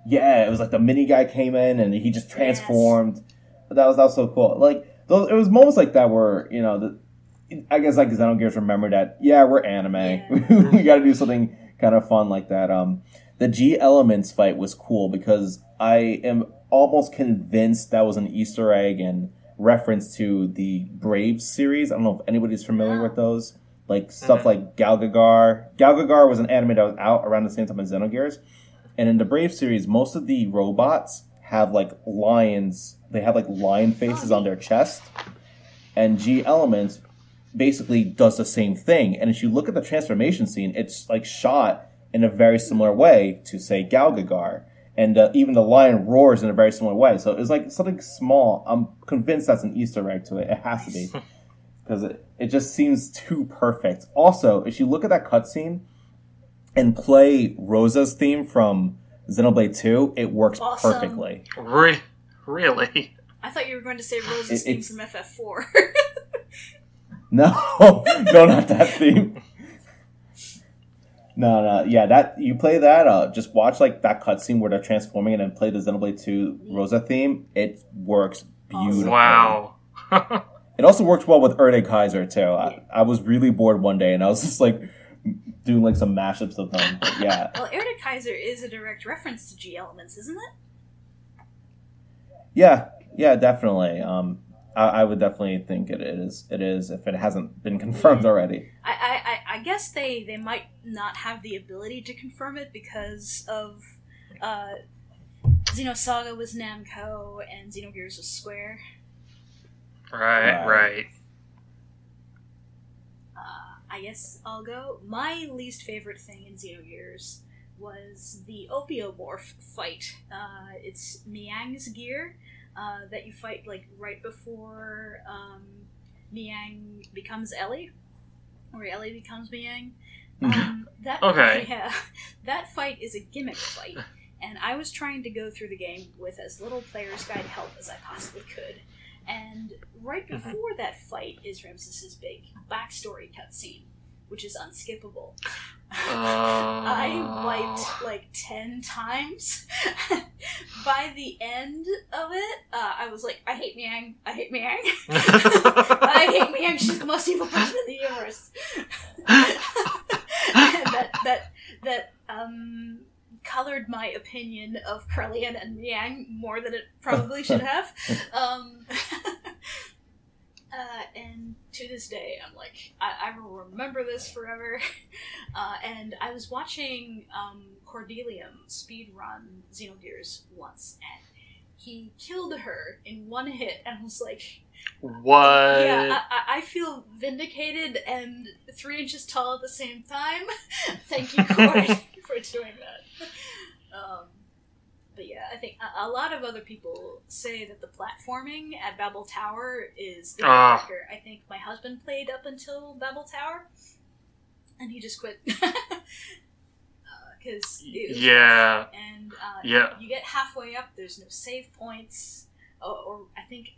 Yeah, it was like the mini guy came in and he just transformed. That was that was so cool. Like those, it was moments like that where you know the. I guess like Xenogears remember that yeah we're anime we got to do something kind of fun like that. Um, the G Elements fight was cool because I am almost convinced that was an Easter egg and reference to the Brave series. I don't know if anybody's familiar No. with those. Like stuff Mhm. like GaoGaiGar. GaoGaiGar was an anime that was out around the same time as Xenogears. And in the Brave series, most of the robots have like lions. They have like lion faces on their chest. And G Elements basically does the same thing. And if you look at the transformation scene, it's like shot in a very similar way to say GaoGaiGar. And uh, even the lion roars in a very similar way. So it's like something small. I'm convinced that's an Easter egg to it. It has to be. Because it, it just seems too perfect. Also, if you look at that cutscene and play Rosa's theme from Xenoblade 2, it works Awesome. perfectly. Re- really? I thought you were going to say Rosa's It- theme it's- from FF4. No, no, not that theme. No, no, yeah, that you play that. Uh, just watch like that cutscene where they're transforming it and then play the Xenoblade Two Rosa theme. It works beautifully. Wow. It also works well with Erde Kaiser too. I, I was really bored one day and I was just like doing like some mashups of them. But yeah, well, Erde Kaiser is a direct reference to G Elements, isn't it? Yeah, yeah, definitely. Um, I, I would definitely think it is. It is if it hasn't been confirmed already. I, I, I- I guess they, they might not have the ability to confirm it because of uh, Xenosaga was Namco and Xenogears was Square. Right, Right. right. Uh, I guess I'll go. My least favorite thing in Xenogears was the Opiomorph fight. Uh, it's Miang's gear uh, that you fight like right before um, Miang becomes Elly, or Elly becomes Miang. Um, that Okay. yeah, that fight is a gimmick fight, and I was trying to go through the game with as little player's guide help as I possibly could. And right Mhm. before that fight is Ramsus's big backstory cutscene, which is unskippable. I Uh, wiped like ten times. By the end of it, uh, I was like, I hate Miang. I hate Miang. I hate Miang. She's the most evil person in the universe. that that that um colored my opinion of Krelian and Miang more than it probably should have. Um, uh, and to this day, I'm like, I, I will remember this forever. Uh, and I was watching um, Cordelium speedrun Xenogears once, and he killed her in one hit, and I was like, what? yeah, I, I- feel vindicated and three inches tall at the same time. Thank you, Corey, for doing that. Um, but yeah, I think a, a lot of other people say that the platforming at Babel Tower is the breaker. I think my husband played up until Babel Tower, and he just quit. Because it Yeah. rough. and uh, Yeah. you get halfway up, there's no save points, or, or I think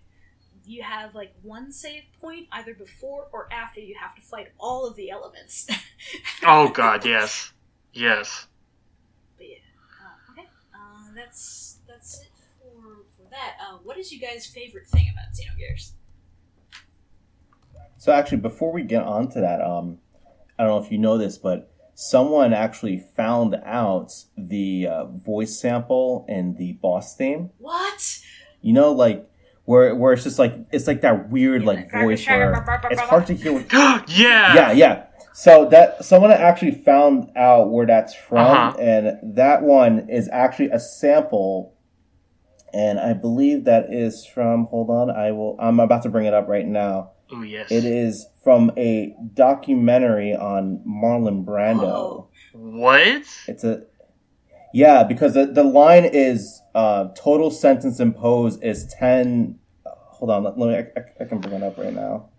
you have like one save point either before or after you have to fight all of the elements. Oh god, yes. Yes. But yeah, uh, okay, uh, that's that's it for for that. Uh, what is you guys' favorite thing about Xenogears? So actually, before we get on to that, um, I don't know if you know this, but someone actually found out the uh, voice sample and the boss theme. What? You know, like where where it's just like it's like that weird like voice where it's hard to hear. What, yeah. yeah, yeah. So that someone actually found out where that's from, Uh-huh. and that one is actually a sample, and I believe that is from. Hold on, I will. I'm about to bring it up right now. Oh yes. It is from a documentary on Marlon Brando. Oh. What? It's a yeah, because the, the line is uh, total sentence imposed is ten. hold on, let, let me. I, I- I can bring it up right now.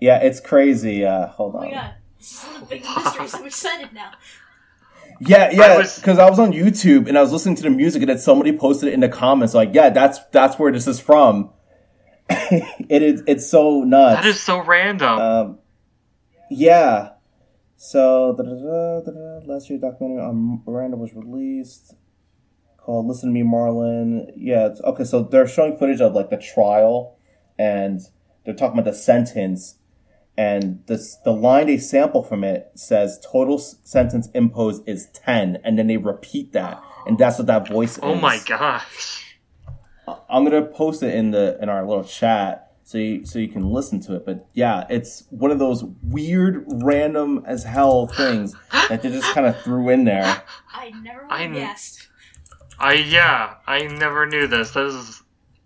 Yeah, it's crazy. Uh, hold on. Oh my god, this is one of the big mysteries. I'm excited now. Yeah, yeah, because I was on YouTube and I was listening to the music and then somebody posted it in the comments like, yeah, that's that's where this is from. it is it's so nuts. That is so random. Um, yeah. So last year documentary on Miranda was released called "Listen to Me, Marlon." Yeah. It's, okay. So they're showing footage of like the trial, and they're talking about the sentence, and this the line they sample from it says total s- sentence imposed is ten, and then they repeat that, and that's what that voice is. oh my gosh. I'm gonna post it in the in our little chat so you so you can listen to it. But yeah, it's one of those weird, random as hell things that they just kind of threw in there. I never would have guessed. I yeah. I never knew this. This is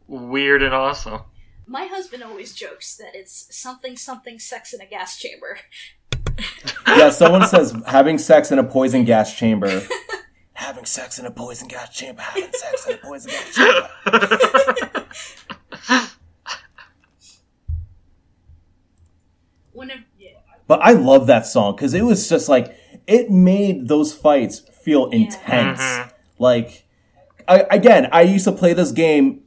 weird and awesome. My husband always jokes that it's something something sex in a gas chamber. Yeah, someone says having sex in a poison gas chamber. having sex in a poison gas chamber. Having sex in a poison gas chamber. Whenever, yeah, But I love that song because it was just like it made those fights feel Yeah. intense. Mhm. Like, I, again, I used to play this game.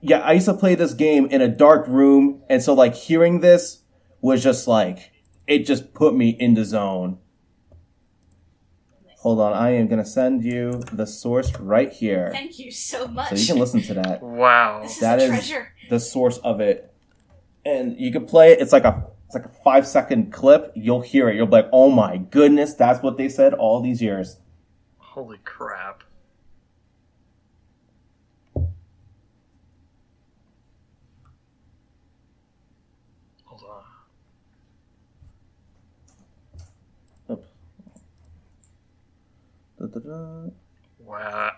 Yeah, I used to play this game in a dark room, and so like hearing this was just like it just put me in the zone. Hold on, I am gonna send you the source right here, thank you so much. so you can listen to that. Wow. This is That a is- treasure. The source of it, and you can play it. It's like a it's like a five second clip. You'll hear it. You'll be like, "Oh my goodness, that's what they said all these years." Holy crap. Da, da, da. Wow.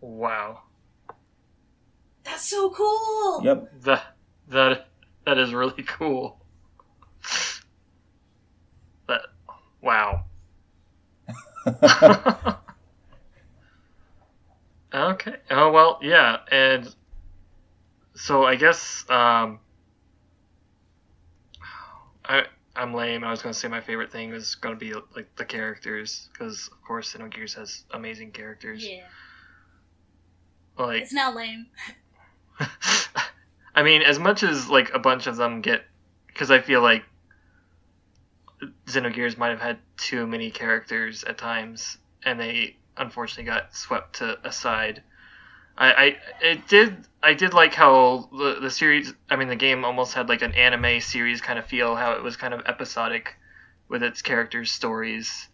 Wow. That's so cool. Yep. That that that is really cool. That wow. okay. Oh well, yeah, and so I guess um, I I'm lame. I was gonna say my favorite thing was gonna be like the characters because of course Xenogears has amazing characters. Yeah. Like It's not lame. I mean, as much as like a bunch of them get, because I feel like Xenogears might have had too many characters at times, and they unfortunately got swept to aside. I, I it did I did like how the the series I mean the game almost had like an anime series kind of feel how it was kind of episodic with its characters stories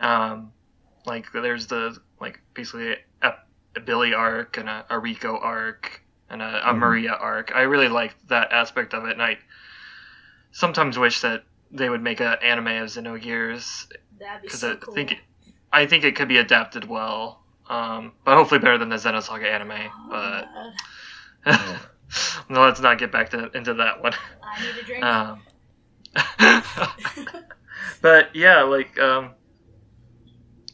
um like there's the like basically a, a Billy arc and a, a Rico arc and a, a Mhm. Maria arc I really liked that aspect of it and I sometimes wish that they would make an anime of Xenogears That'd be because so I cool. think it, I think it could be adapted well, um, but hopefully better than the Xenosaga anime. Oh, But God. no, let's not get back to into that one. I need a drink. Um, but yeah, like um,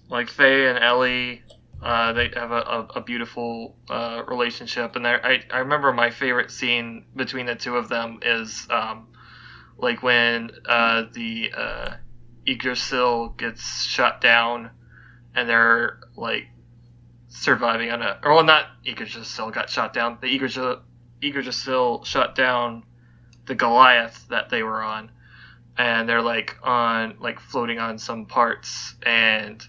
like Fei and Elly, uh, they have a, a, a beautiful uh, relationship, and I, I remember my favorite scene between the two of them is um, like when uh, the uh, Yggdrasil gets shot down, and they're like surviving on a or well not Yggdrasil got shot down the Yggdrasil Yggdrasil shut down the Goliath that they were on, and they're like on like floating on some parts, and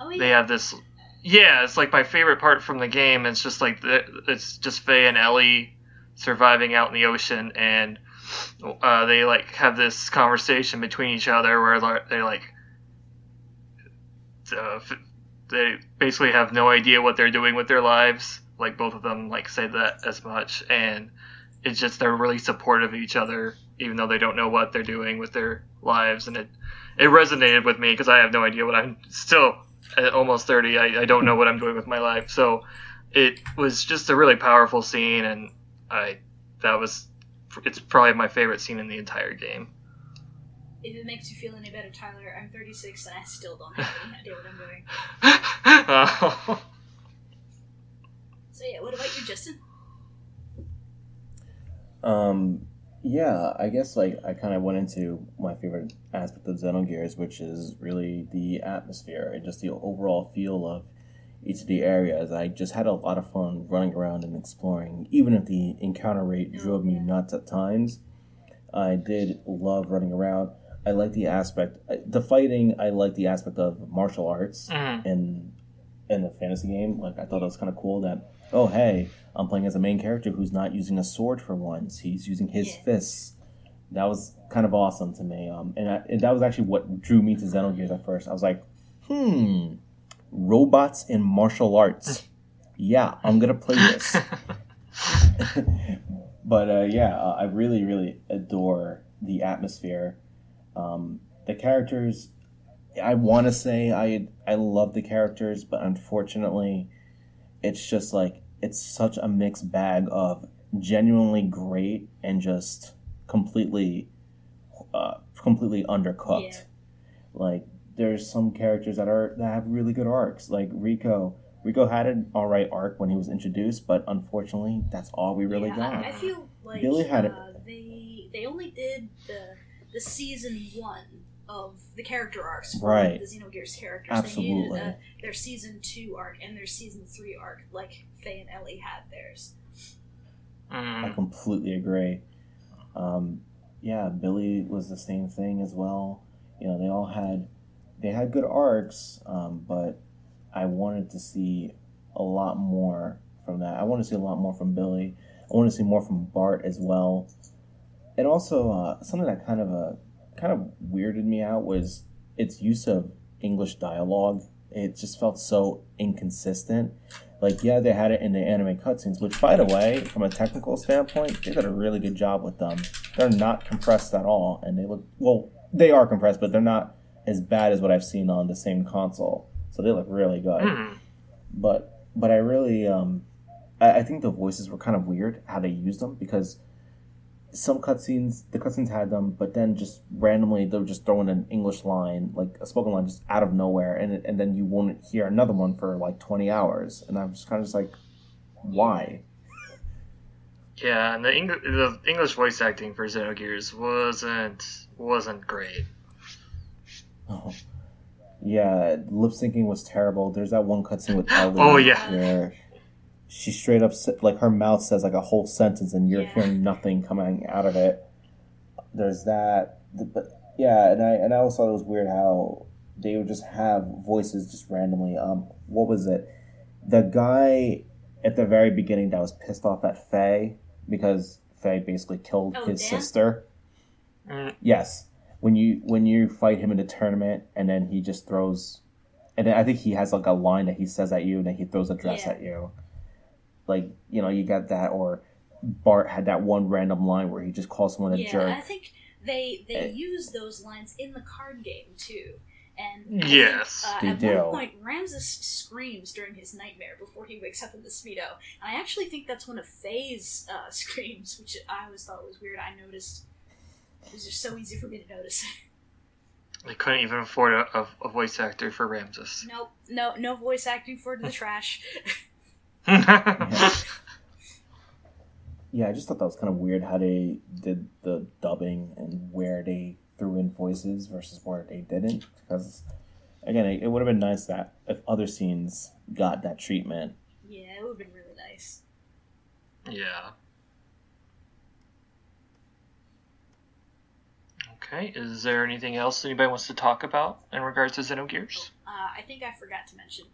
oh they have this. Yeah, it's like my favorite part from the game. It's just like the, it's just Fei and Elly surviving out in the ocean, and uh, they like have this conversation between each other where they're- like uh, they basically have no idea what they're doing with their lives. Like both of them like say that as much, and it's just they're really supportive of each other, even though they don't know what they're doing with their lives, and it it resonated with me because I have no idea what I'm still at almost 30 I, I don't know what i'm doing with my life. So it was just a really powerful scene and i that was it's probably my favorite scene in the entire game If it makes you feel any better, Tyler, I'm 36 and I still don't have any idea what I'm doing. Oh. So yeah, what about you, Justin? Um, yeah, I guess like I kind of went into my favorite aspect of Xenogears, which is really the atmosphere and just the overall feel of each of the areas. I just had a lot of fun running around and exploring, even if the encounter rate Oh, drove me nuts at times. I did love running around. I like the aspect, the fighting. I like the aspect of martial arts Mhm. in in the fantasy game. Like I thought it was kind of cool that oh hey, I'm playing as a main character who's not using a sword for once. He's using his Yeah. fists. That was kind of awesome to me. Um, and, I, and that was actually what drew me to Xenogears at first. I was like, hmm, robots in martial arts. Yeah, I'm gonna play this. but uh, yeah, uh, I really, really adore the atmosphere. Um, the characters, I want to say I I love the characters, but unfortunately, it's just like it's such a mixed bag of genuinely great and just completely, uh, completely undercooked. Yeah. Like there's some characters that are that have really good arcs, like Rico. Rico had an alright arc when he was introduced, but unfortunately, that's all we really yeah, got. I, I feel like Billy had it- uh, they they only did the the season one of the character arcs for Right. the Xenogears characters. Absolutely. They needed uh, their season two arc and their season three arc, like Fei and Elly had theirs. I Mm. completely agree. Um, yeah, Billy was the same thing as well. You know, they all had they had good arcs, um, but I wanted to see a lot more from that. I want to see a lot more from Billy. I want to see more from Bart as well. And also uh, something that kind of uh, kind of weirded me out was its use of English dialogue. It just felt so inconsistent. like yeah, they had it in the anime cutscenes, which by the way, from a technical standpoint, they did a really good job with them. They're not compressed at all, and they look well. They are compressed, but they're not as bad as what I've seen on the same console. So they look really good. Hmm. But but I really um, I, I think the voices were kind of weird how they used them because some cutscenes the cutscenes had them, but then just randomly they would just throwing an English line, like a spoken line, just out of nowhere, and it- and then you won't hear another one for like twenty hours, and I'm just kind of just like, why? Yeah, and the, Eng- the English voice acting for Xenogears wasn't wasn't great. Oh. Yeah, lip syncing was terrible. There's that one cutscene with oh, Elly. Oh, yeah. where she straight up like her mouth says like a whole sentence and you're Yeah. hearing nothing coming out of it. There's that, but yeah, and I and I also thought it was weird how they would just have voices just randomly. Um, what was it? The guy at the very beginning that was pissed off at Fei because Fei basically killed Oh, his Dan? sister. Mm, Yes, when you when you fight him in a tournament, and then he just throws, and then I think he has like a line that he says at you, and then he throws a dress Yeah. at you. Like you know, you got that, or Bart had that one random line where he just calls someone a yeah, jerk. I think they they Eh. use those lines in the card game too. And Yes, think, uh, they at do. one point, Ramsus screams during his nightmare before he wakes up in the speedo, and I actually think that's one of Fei's uh, screams, which I always thought was weird. I noticed it was just so easy for me to notice. they couldn't even afford a, a, a voice actor for Ramsus. nope, no, no voice acting for the trash. Yeah, I just thought that was kind of weird how they did the dubbing and where they threw in voices versus where they didn't. Because again, it, it would have been nice that if other scenes got that treatment. yeah, it would have been really nice. yeah. Okay, is there anything else anybody wants to talk about in regards to Xenogears? Uh, I think I forgot to mention.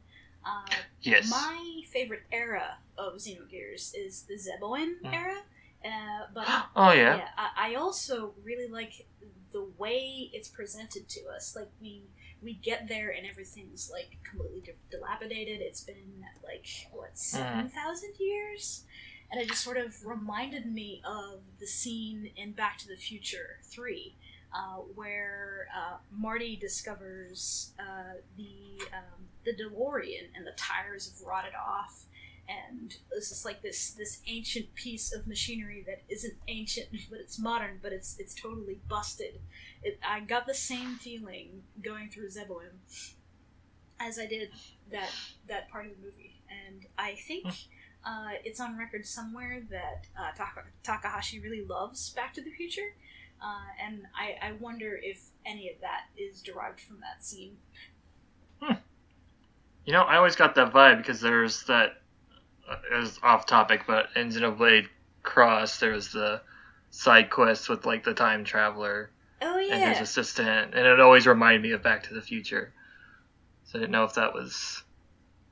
Uh, Yes. My favorite era of Xenogears is the Zeboim Mm. era, uh, but Oh yeah. yeah, I, I also really like the way it's presented to us. Like we we get there and everything's like completely di- dilapidated. It's been like what seven thousand years, and it just sort of reminded me of the scene in Back to the Future Three. Uh, where uh, Marty discovers uh, the um, the DeLorean and the tires have rotted off, and this is like this this ancient piece of machinery that isn't ancient but it's modern but it's it's totally busted. It, i got the same feeling going through zeboim as i did that that part of the movie. And i think uh, it's on record somewhere that uh, Taka, takahashi really loves back to the future uh, and I, I wonder if any of that is derived from that scene You know, I always got that vibe because there's that. Uh, it was off topic, but in Xenoblade Cross, there was the side quest with like the time traveler oh yeah. and his assistant, and it always reminded me of Back to the Future. So I didn't know if that was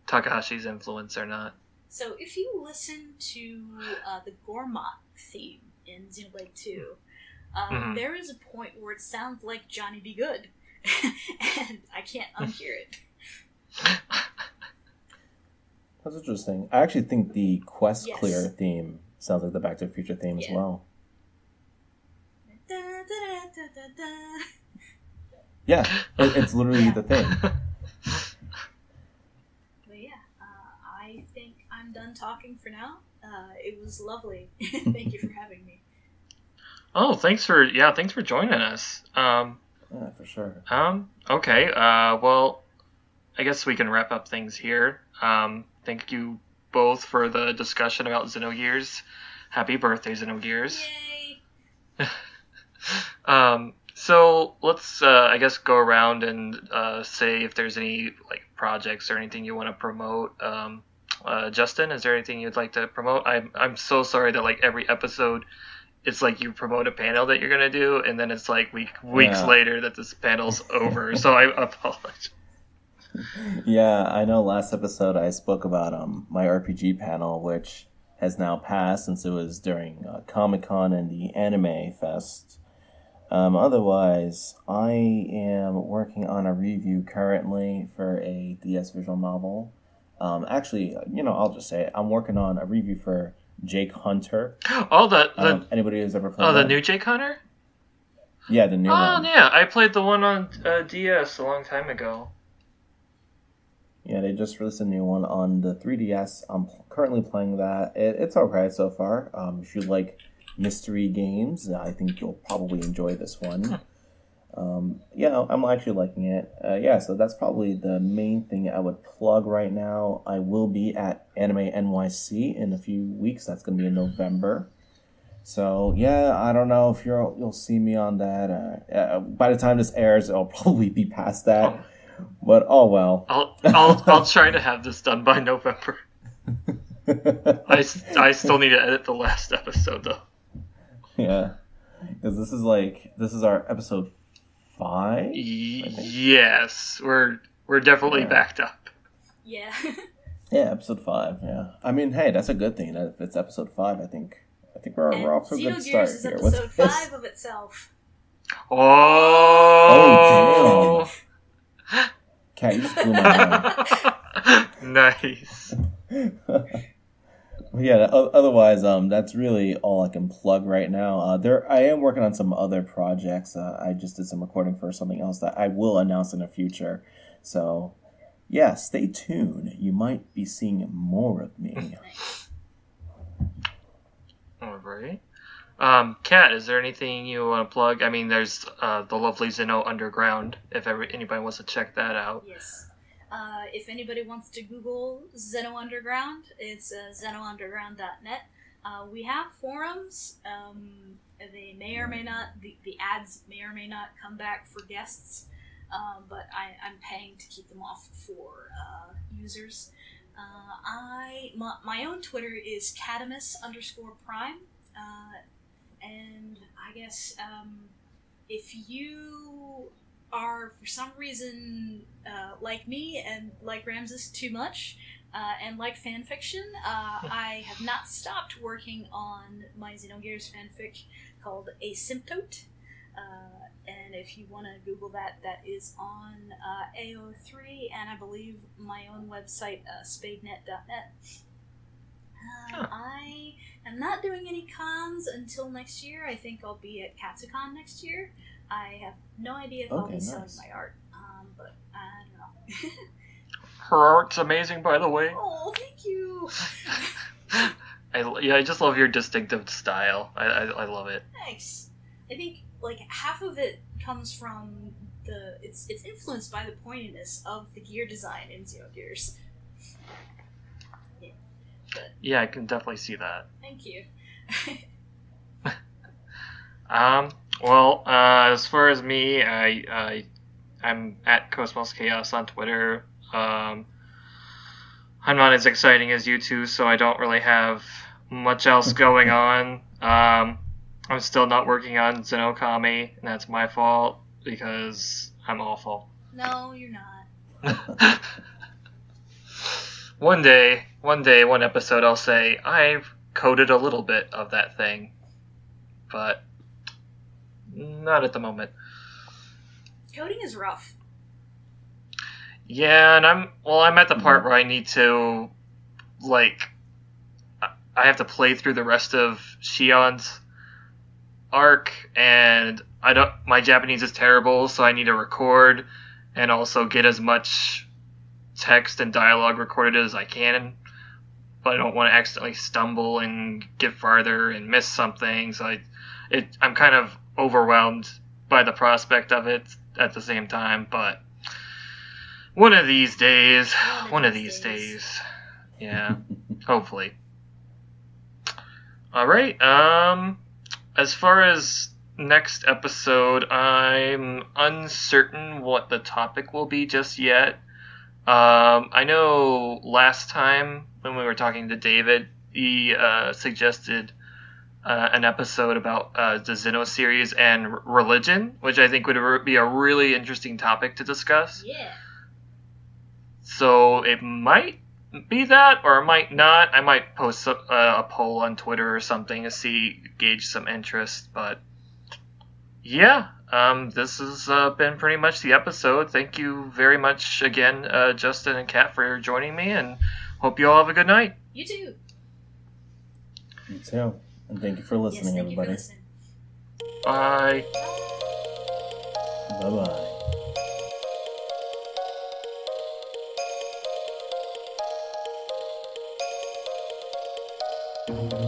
Takahashi's influence or not. So if you listen to uh, the Gormott theme in Xenoblade 2, uh, Mhm. there is a point where it sounds like Johnny B. Goode. and I can't unhear it. That's interesting. I actually think the Quest Yes. Clear theme sounds like the Back to the Future theme as well. Da, da, da. Yeah, it, it's literally Yeah. the thing. But yeah, uh, I think I'm done talking for now. Uh, it was lovely. Thank you for having me. Oh, thanks for yeah, thanks for joining us. Um, Yeah, for sure. Um, okay. Uh, well, I guess we can wrap up things here. Um, thank you both for the discussion about Xenogears. Happy birthday, Xenogears. Yay! Um, so let's, uh, I guess, go around and uh, say if there's any like projects or anything you want to promote. Um, uh, Justin, is there anything you'd like to promote? I'm I'm so sorry that like every episode, it's like you promote a panel that you're gonna do, and then it's like week weeks Yeah. later that this panel's over. so I apologize. Yeah, I know. Last episode I spoke about um my RPG panel, which has now passed since it was during uh, Comic Con and the Anime Fest. Um, otherwise, I am working on a review currently for a DS visual novel. Um, actually, you know, I'll just say it. I'm working on a review for Jake Hunter. Oh, the the Um, anybody who's ever played oh the that? new Jake Hunter. yeah, the new Oh one. yeah, I played the one on uh, DS a long time ago. Yeah, they just released a new one on the 3DS. I'm currently playing that. It, it's okay so far. Um, if you like mystery games, I think you'll probably enjoy this one. Um, yeah, I'm actually liking it. Uh, yeah, so that's probably the main thing I would plug right now. I will be at Anime NYC in a few weeks. That's going to be in November. So yeah, I don't know if you're you'll see me on that. Uh, uh, by the time this airs, it'll probably be past that. But oh well. I'll I'll I'll try to have this done by November. I, I still need to edit the last episode though. Yeah, because this is like this is our episode five. Y- yes, we're we're definitely Yeah. backed up. Yeah. Yeah, episode five. Yeah, I mean, hey, that's a good thing. That if it's episode five, I think I think we're, and we're off to a good Xenogears start is here. episode What's this? five of itself. Oh, oh Cat, you just blew my mind. nice. Yeah. Otherwise, um, that's really all I can plug right now. Uh, there, I am working on some other projects. Uh, I just did some recording for something else that I will announce in the future. So, yeah, stay tuned. You might be seeing more of me. All right. Um, Kat, is there anything you want to plug? I mean, there's uh, the lovely Xeno Underground. If ever anybody wants to check that out. Yes. Uh, if anybody wants to Google Xeno Underground, it's uh, zenounderground.net. Uh, we have forums. Um, they may or may not, the, the ads may or may not come back for guests, um, but I, I'm paying to keep them off for uh, users. Uh, I my, my own Twitter is catamus underscore prime, uh, and I guess um, if you are for some reason uh, like me and like Ramsus too much uh, and like fanfiction, uh, I have not stopped working on my Xenogears fanfic called Asymptote. Uh, and if you want to Google that, that is on uh, AO3 and I believe my own website, uh, spadenet.net. Huh. I am not doing any cons until next year. I think I'll be at Katsucon next year. I have no idea if I'll Okay, be selling my art, um, but I don't know. Her art's amazing, by the way. oh, thank you. I, yeah, I just love your distinctive style. I, I, I love it. Thanks. I think like half of it comes from the it's it's influenced by the pointiness of the gear design in Xenogears. Yeah, I can definitely see that. Thank you. Um, well, uh, as far as me, I, I, I'm at Cosmos Chaos on Twitter. Um, I'm not as exciting as you two, so I don't really have much else going on. Um, I'm still not working on Zenokami, and that's my fault because I'm awful. No, you're not. one day, one day, one episode, I'll say I've coded a little bit of that thing, but not at the moment. Coding is rough. Yeah, and I'm well. I'm at the part mm-hmm. where I need to, like, I- I have to play through the rest of Shion's arc, and I don't. My Japanese is terrible, so I need to record and also get as much text and dialogue recorded as I can. But I don't want to accidentally stumble and get farther and miss something. So I, it, I'm kind of overwhelmed by the prospect of it at the same time, but. One of these days. One of these days. Yeah. Hopefully. All right. Um as far as next episode, I'm uncertain what the topic will be just yet. Um I know last time when we were talking to David, he uh, suggested uh, an episode about uh, the Xeno series and r- religion, which I think would re- be a really interesting topic to discuss. Yeah. So it might be that, or it might not. I might post a, a poll on Twitter or something to see gauge some interest. But yeah, um, this has uh, been pretty much the episode. Thank you very much again, uh, Justin and Kat, for joining me, and hope you all have a good night. You too. You too. And thank you for listening, yes, thank everybody. you for listening. Bye. Bye bye. Bye.